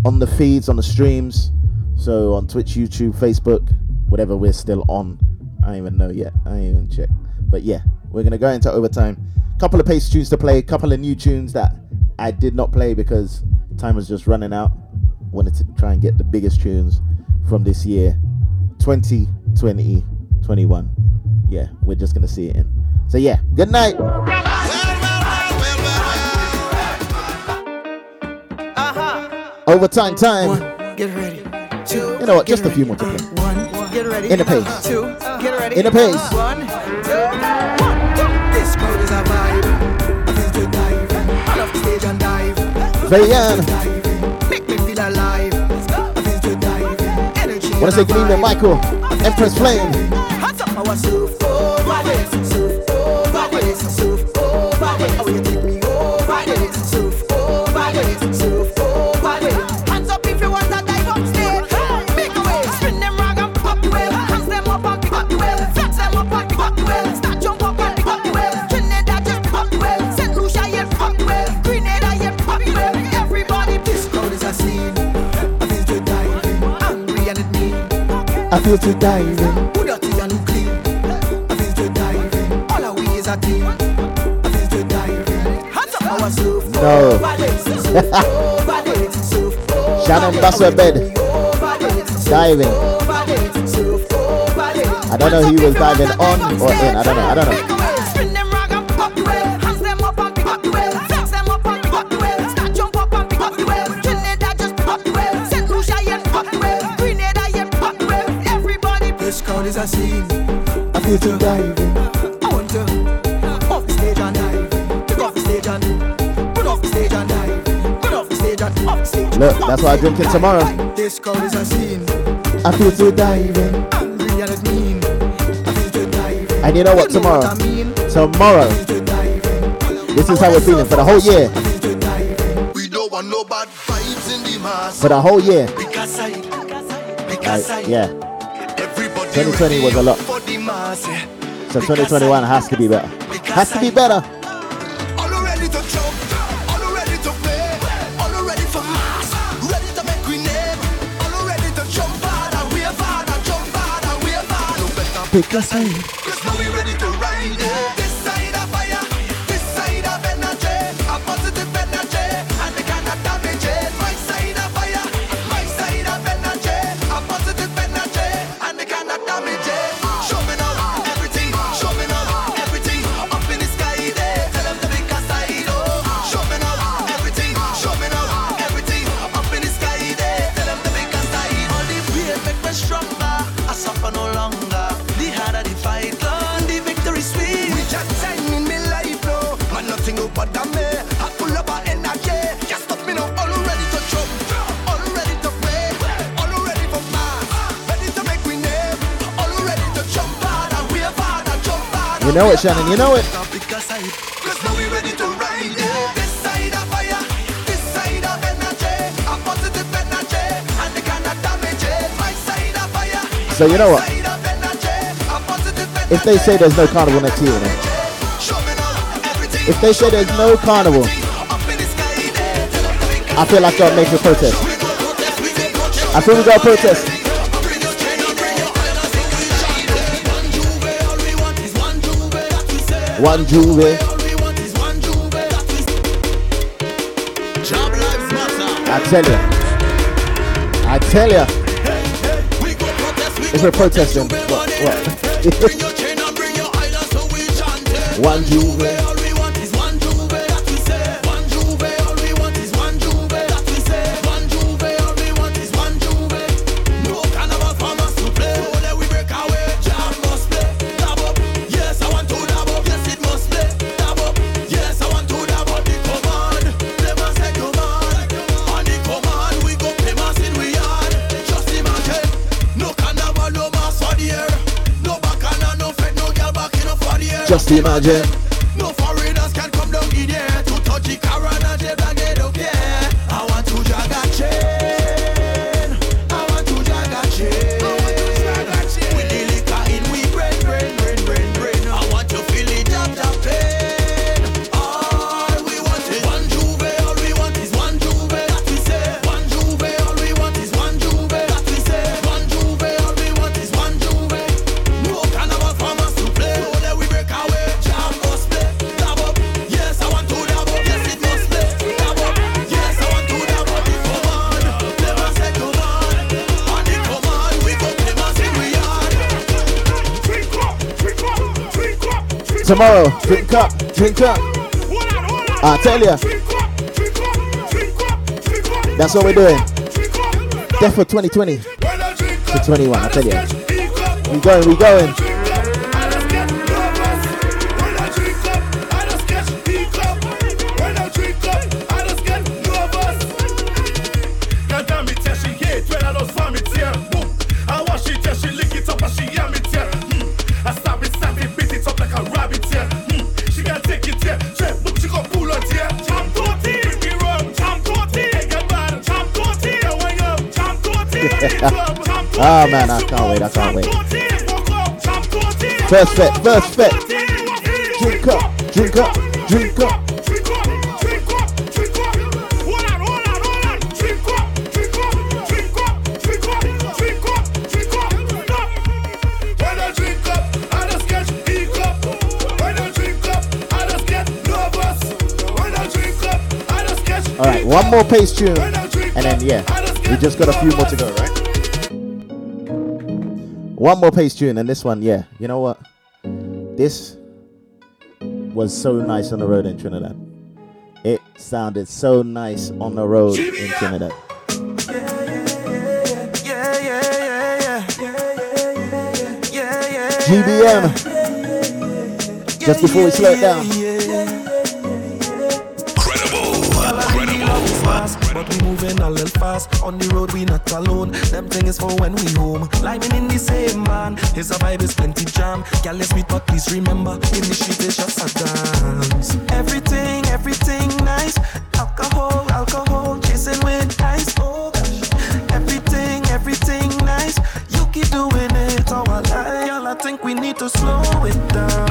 On the feeds, on the streams. So on Twitch, YouTube, Facebook, whatever we're still on. I don't even know yet. I ain't even check. But yeah, we're gonna go into overtime. Couple of pace tunes to play, couple of new tunes that I did not play because time was just running out. Wanted to try and get the biggest tunes from this year. 2020, 21. Yeah, we're just gonna see it in. So yeah, good night. Uh-huh. Overtime time. Get ready. Two. You know what? Just a few more to play. One. Get ready. In a pace. Two. Get ready. In the pace. One. Two. Dive. Zayan. Make me feel alive. I feel to dive. Energy. Wanna say good evening, Michael. Empress Flame. Hands up, I feel to dive in. Who dirty and who clean? I feel to dive in. All our we is a. I feel to dive in. Hands up our surf. No. Over this, surf over this, surf over Shannon this. Busser bed. Diving. over this, surf over this. I don't know if he was diving on or in. I don't know. I don't know. This crowd a scene. I feel to dive in. I want to off the stage and dive. Take off the stage and put off the stage and dive. Put off the stage and off the stage. Look, that's why I drink it tomorrow. This crowd is a scene. I feel to dive in. Angry and it mean. I feel to dive. And you know what? You know what I Tomorrow. mean? Tomorrow. This is how we're feeling for the whole year. We don't want no bad vibes in the mass. For the whole year. Because side, Like, because side. yeah. Everybody 2020 was a lot. for the mass. yeah. So 2021 has to be better. Has to be better. All ready damage it. Shannon. You know it. So you know what? a If they say there's no carnival next year, know, if they say there's no carnival, I feel like I'm making a protest. I feel we got to protest. One Juve. I tell you. I tell you. If we're protesting, what? what? One Juve. Just Tomorrow, drink up, drink up. I tell you. That's what we're doing. Death for 2020 to 21. I tell you. We going, we going. Ah man, I can't wait, I can't wait. First bet, first bet. Drink up, drink up, drink up. All right, one more pace tune, and then yeah, we just got a few more to go, right? One more pace tune, and this one, yeah. You know what? This was so nice on the road in Trinidad. It sounded so nice on the road in Trinidad. GBM. Just before we slow it down. Incredible. Incredible. But we moving a little fast on the road, we not alone. Them thing is for when we home. Living in the same man, his vibe is plenty jam. Girl, is sweet, but please remember, in the it's just a dance. Everything, everything nice. Alcohol, alcohol, chasing with ice. Oh gosh, everything, everything nice. You keep doing it, oh I lie. Girl, I think we need to slow it down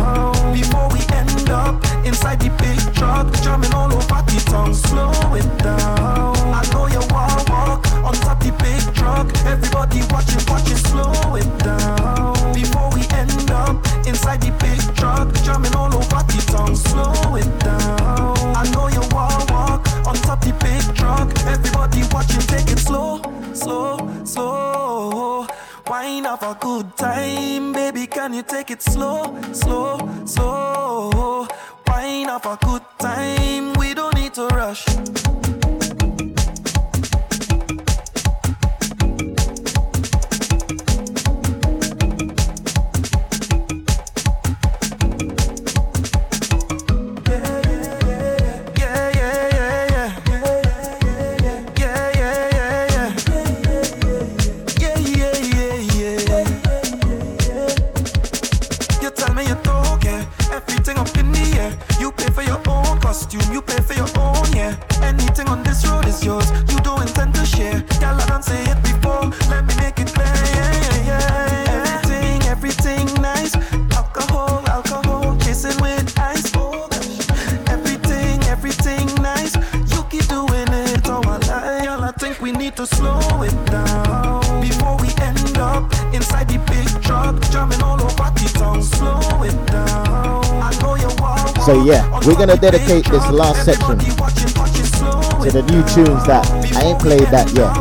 dedicate this last section to the new tunes that I ain't played that yet.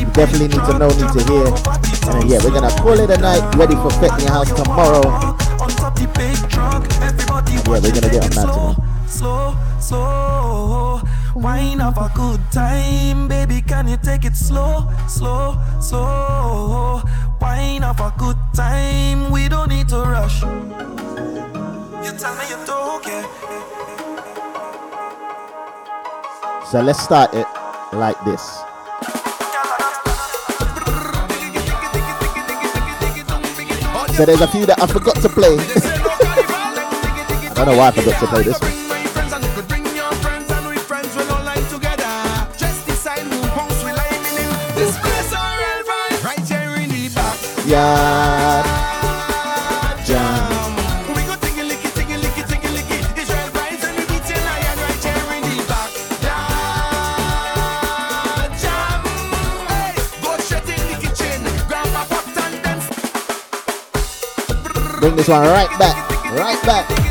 You definitely need to know, need to hear. And yeah, we're gonna call it a night, ready for Fete in your house tomorrow. Yeah, we're gonna get on that tonight. Slow, slow. Wine have a good time, baby. Can you take it slow, slow, slow? Wine have a good time. We don't need to rush. So let's start it like this. So there's a few that I forgot to play. I don't know why I forgot to play this one. Yeah. This one right back, right back.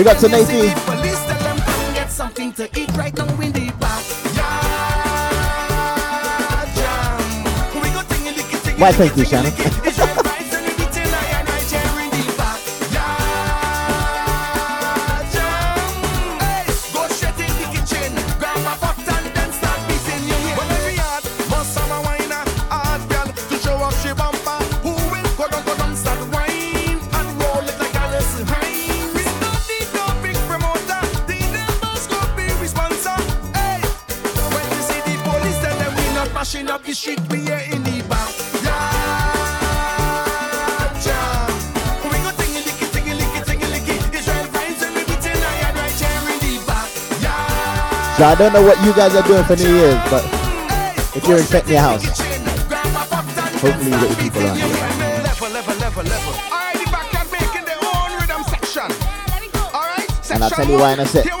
Big up to Nathan. Police tell them come get something to eat right now in the back. We go tingy Why, thank you, Shannon. So I don't know what you guys are doing for New Year's, but if you're in Fete in your house, hopefully you get your people on. Level, level, level, level. Alright, the backyard making their own rhythm section. Alright, And I'll tell you why in a sec. Here.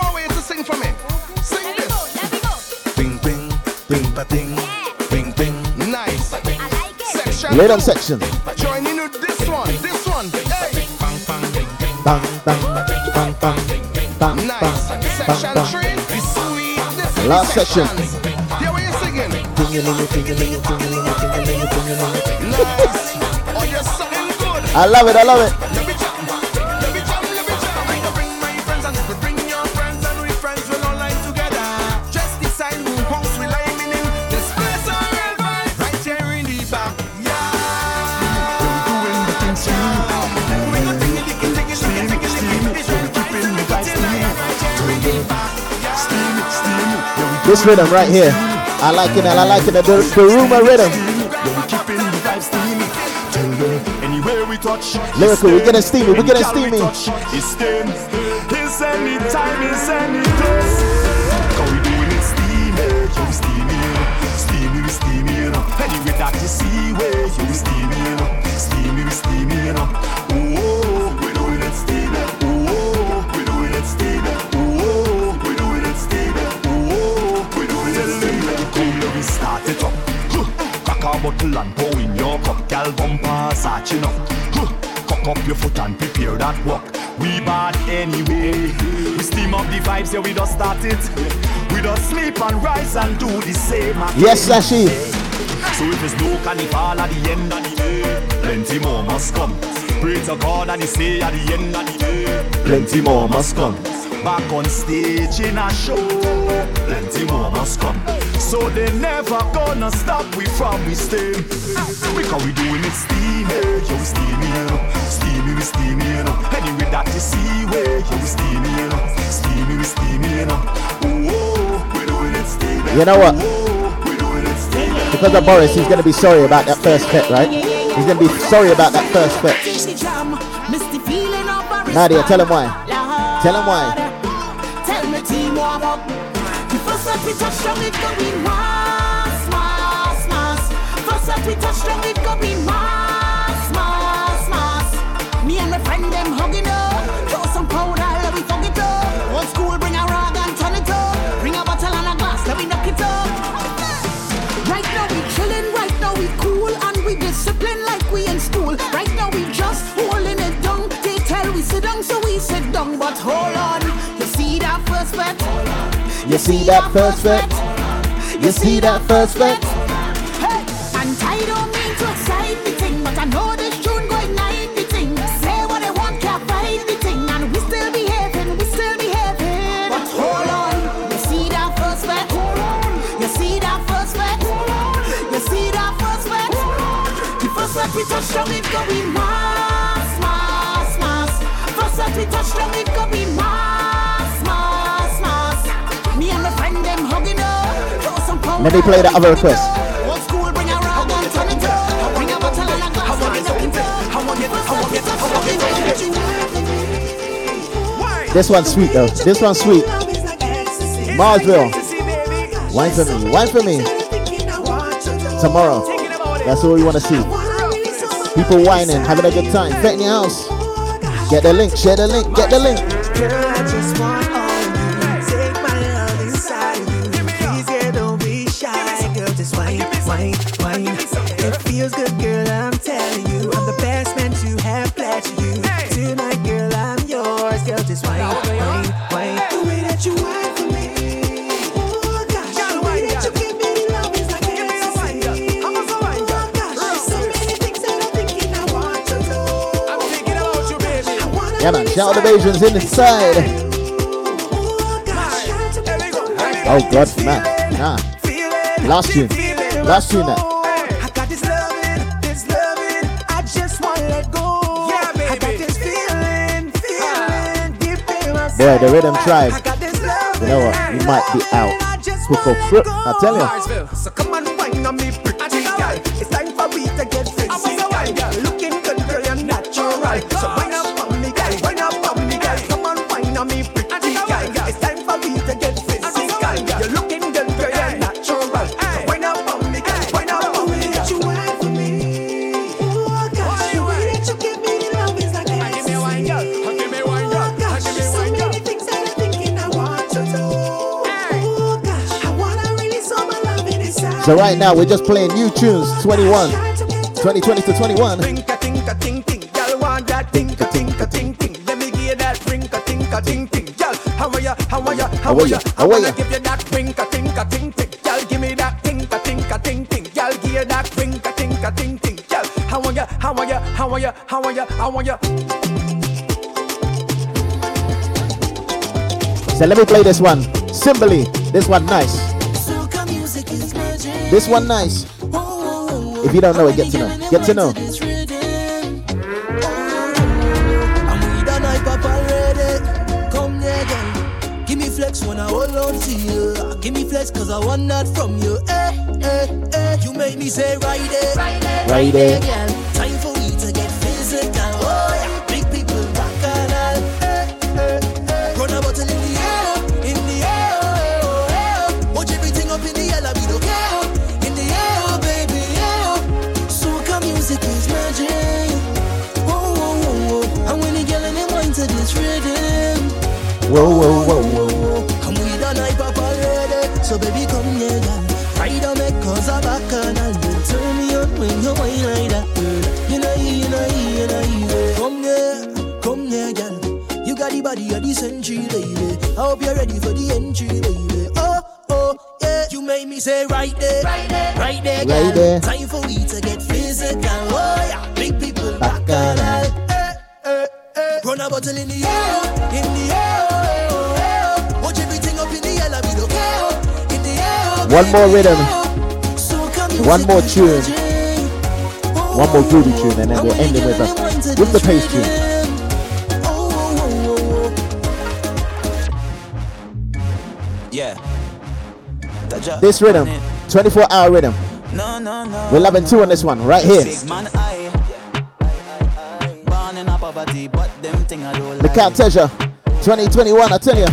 Rhythm two. section. Join in with this one, this one. Hey. Bang, bang, Bang, bang, bang, bang, bang, Nice. bang, Section bang, three. Be sweet. This is Last the section. sections. Ting-a-ling-a. Nice. Oh, you're something good. I love it, I love it. This rhythm right here. I like it, I like it. The, the rumor rhythm. Lyrikal, we're getting steamy, we're getting steamy. It's steam. It's any bottle and pour in your cup, gal bumper, satching up. Huh. Cock up your foot and prepare that walk. We bad anyway. We steam up the vibes, yeah, we just start it. We just sleep and rise and do the same. again. Yes, Sashi. So if there's no carnival at the end of the day, plenty more must come. Pray to God and he say at the end of the day, plenty more must come. Back on stage in a show, plenty more must come. So they never gonna stop we from we stay. Because we doing it steamy, yo, we steamy, you know. Steamy, we steamy. Anyway, that you see where, yo, we steamy, you know. Steamy, we steamy, you. Ooh, we doing it steamy. You know what? Because of Boris, he's gonna be sorry about that first fit, right? He's gonna be sorry about that first fit. Nadia, tell him why. Tell him why. That we touch down it going mass, mass, mass. First that we touch down it going mass, You see that first fit? You see that first fit? I want it, I want it. This one's sweet though. This one's sweet. Marsville. Wine for me. Wine for me. Tomorrow. That's all we want to see. People whining, having a good time. Fete in your house. Get the link. Share the link. Get the link. Baby. Yeah, man. Shout out the Asians inside. Oh, God, man. Nah. Last tune. Last tune now. I got this loving, this loving. I just wanna let go. Yeah, baby. I got this feeling, feeling deep in my Boy, the Rhythm Tribe. I got this love. You know what? You might be out. Hook up fruit. I tell you. So come on, wine on me, pretty girl. It's time for we to get So right now we're just playing new tunes. 21. 2020 to 21. Tinka tinka ting ting, girl want that tinka tinka ting ting. Let me give you that tinka tinka ting ting, girl. How are ya? How are ya? How are ya? I wanna give you that tinka tinka ting ting, girl. Give me that tinka tinka ting ting, girl. Give you that tinka tinka ting ting, girl. How are ya? How are ya? How are ya? How are ya? How are ya? So let me play this one. Symboli. This one nice. This one nice. If you don't know it, get to know. Get to know. We done hype up already. Come here, girl. Give me flex when I hold on to you. Give me flex cause I want that from you. Eh, eh, eh. You make me say right there. Right there. girl. Time Whoa, whoa, whoa, One more rhythm. One more tune. One more groovy tune, and then we'll end it with a with the pace tune. Yeah. This rhythm, 24 hour rhythm. We're loving two on this one, right here. The Count Treasure, 2021, I tell. You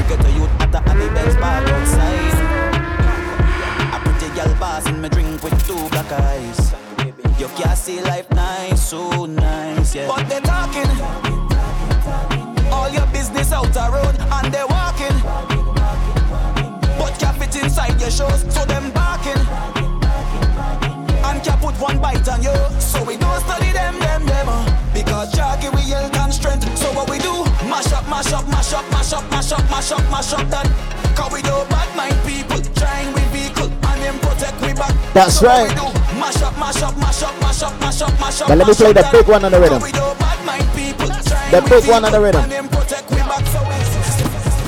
put on you. So we don't study them, them, them. uh, Because Jackie we health and strength. So what we do? Mash up, mash up, mash up, mash up, mash up, mash up, mash up that. Cause we do bad mind people. Trying with vehicle and them protect we back. That's so right. What we do? Mash up, mash up, mash up, mash up, mash up, mash up. But let me play the big one on the rhythm. We do bad mind people. Trying The big one on the rhythm. and them protect we back. So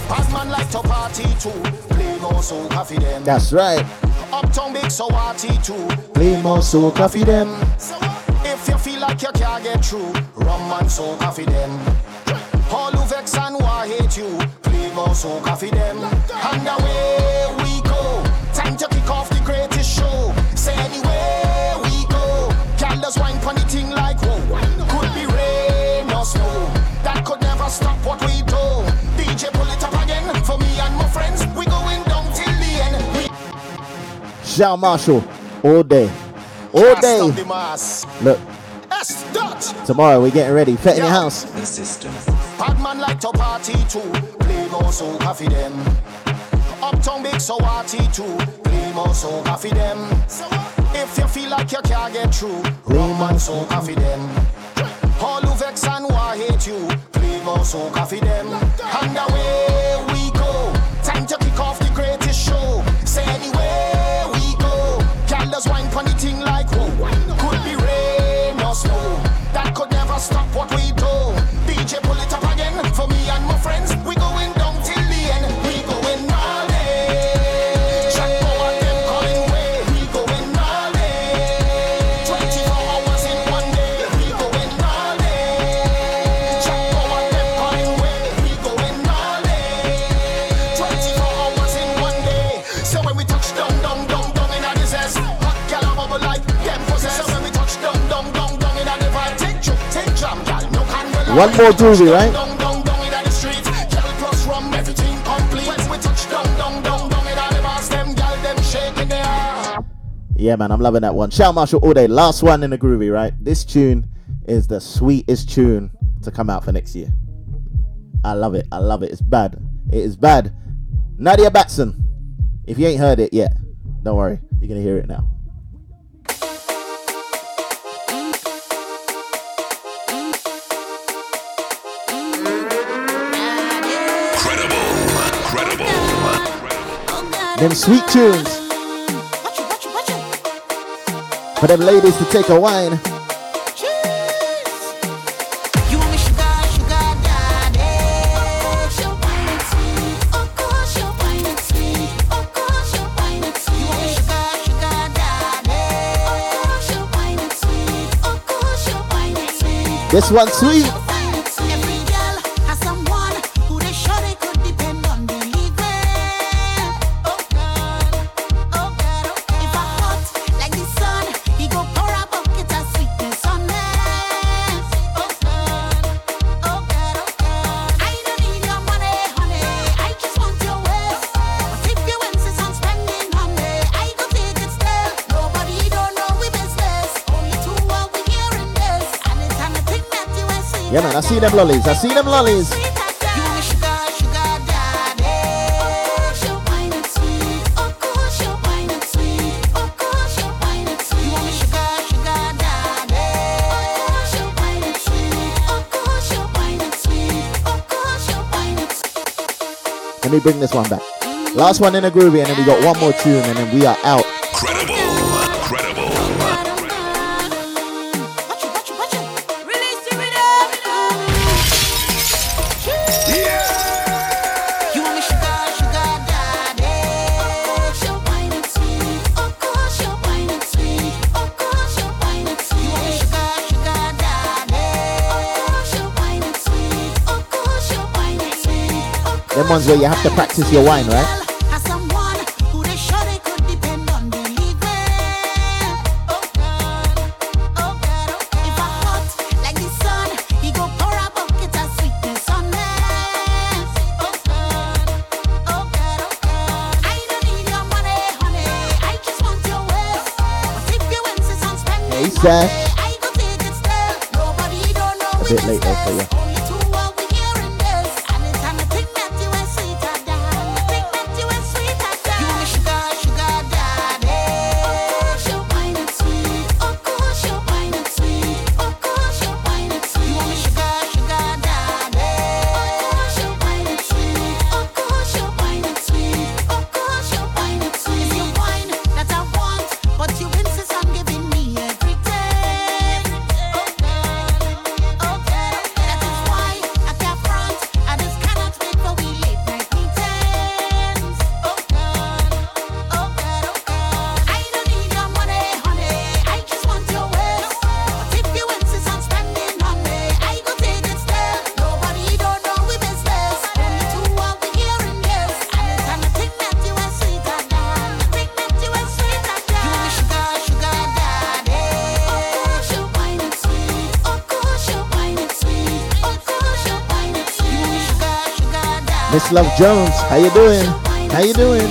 Bad man like to party too. Play more so coffee them. That's right. Uptown big so party too. Play more soul coffee them. If you feel like you can't get through, rum and so coffee them. All who vex and who hate you, play more so coffee them. And away we go. Time to kick off the greatest show. Say anywhere we go. Girl does wine funny thing like whoa. Could be rain or snow. That could never stop what we do. DJ pull it up again for me and my friends. We going down till the end. We Marshall, all day. All day. the. Look, tomorrow we're getting ready. Fete in your house. Like to party too. Play more so coffee them. Uptown big so party too. Play more so coffee them. If you feel like you can't get through, rum and so coffee them. All who vex and who hate you, play more so coffee them. And away gal, them shaking right? Yeah, man, I'm loving that one. Shout Marshall all day. Last one in the groovy, right? This tune is the sweetest tune to come out for next year. I love it. I love it. It's bad. It is bad. Nadia Batson. If you ain't heard it yet, don't worry. You're gonna hear it now. Them sweet tunes. For them ladies to take a wine. This one sweet. See them lollies. I see them lollies. Let me bring this one back. Last one in a groovy, and then we got one more tune, and then we are out. Credible. ones where you have to practice your wine, right? Zach. Love Jones. How you doing? How you doing?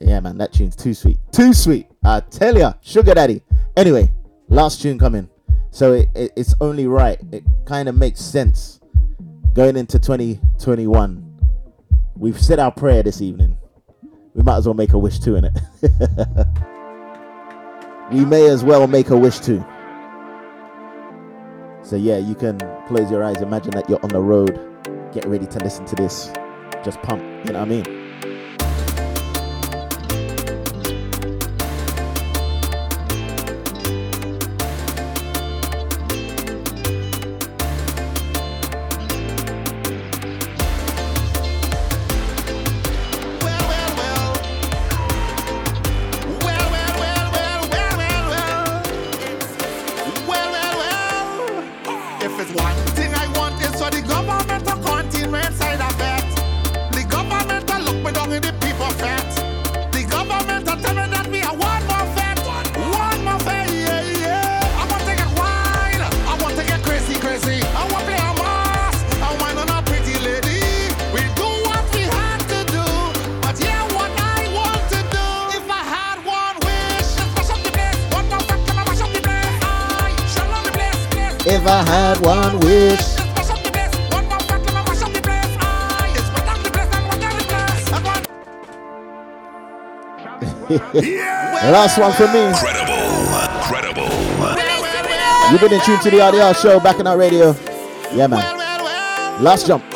Yeah, man, that tune's too sweet. Too sweet. I tell ya, sugar daddy. Anyway, last tune coming. So it, it, it's only right. It kind of makes sense going into 2021. We've said our prayer this evening. We might as well make a wish too, in it. we may as well make a wish too. So yeah, you can close your eyes, imagine that you're on the road, get ready to listen to this. Just pump, you know what I mean? last one for me. Incredible, incredible. You've been in tune to the RDR show Bacchanal Radio. Yeah, man. Last jump.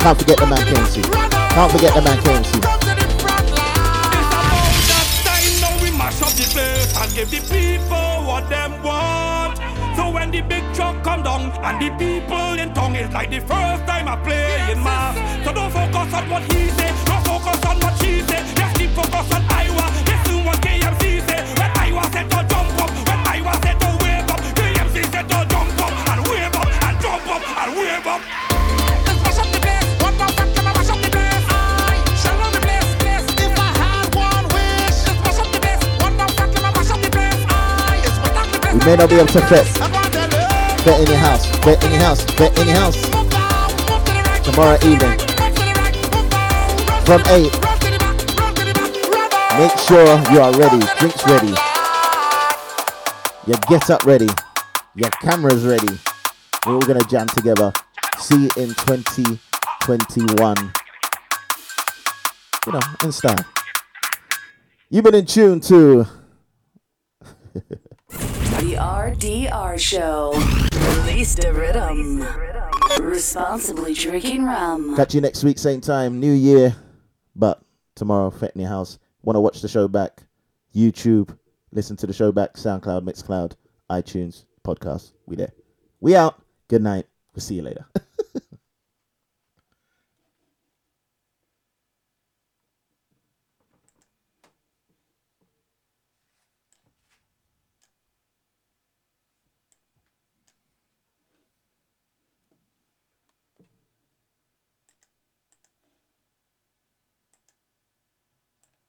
Can't forget the man currency. Can't forget the man currency. Come down and the people in tongue, like the first time I play in. So don't focus on what he said, don't focus on what she said. Just keep focus on may not be able to fit. Bet in your house. Bet in your house. Bet in your house. Tomorrow evening. From 8. Make sure you are ready. Drinks ready. Your get up ready. Your cameras ready. We're all gonna jam together. See you in 2021. You know, in style. You've been in tune to The RDR Show. Release the rhythm. Responsibly drinking rum. Catch you next week, same time, New Year. But tomorrow, Fete in your house. Want to watch the show back? YouTube. Listen to the show back. SoundCloud, Mixcloud, iTunes, podcast. We there. We out. Good night. We'll see you later.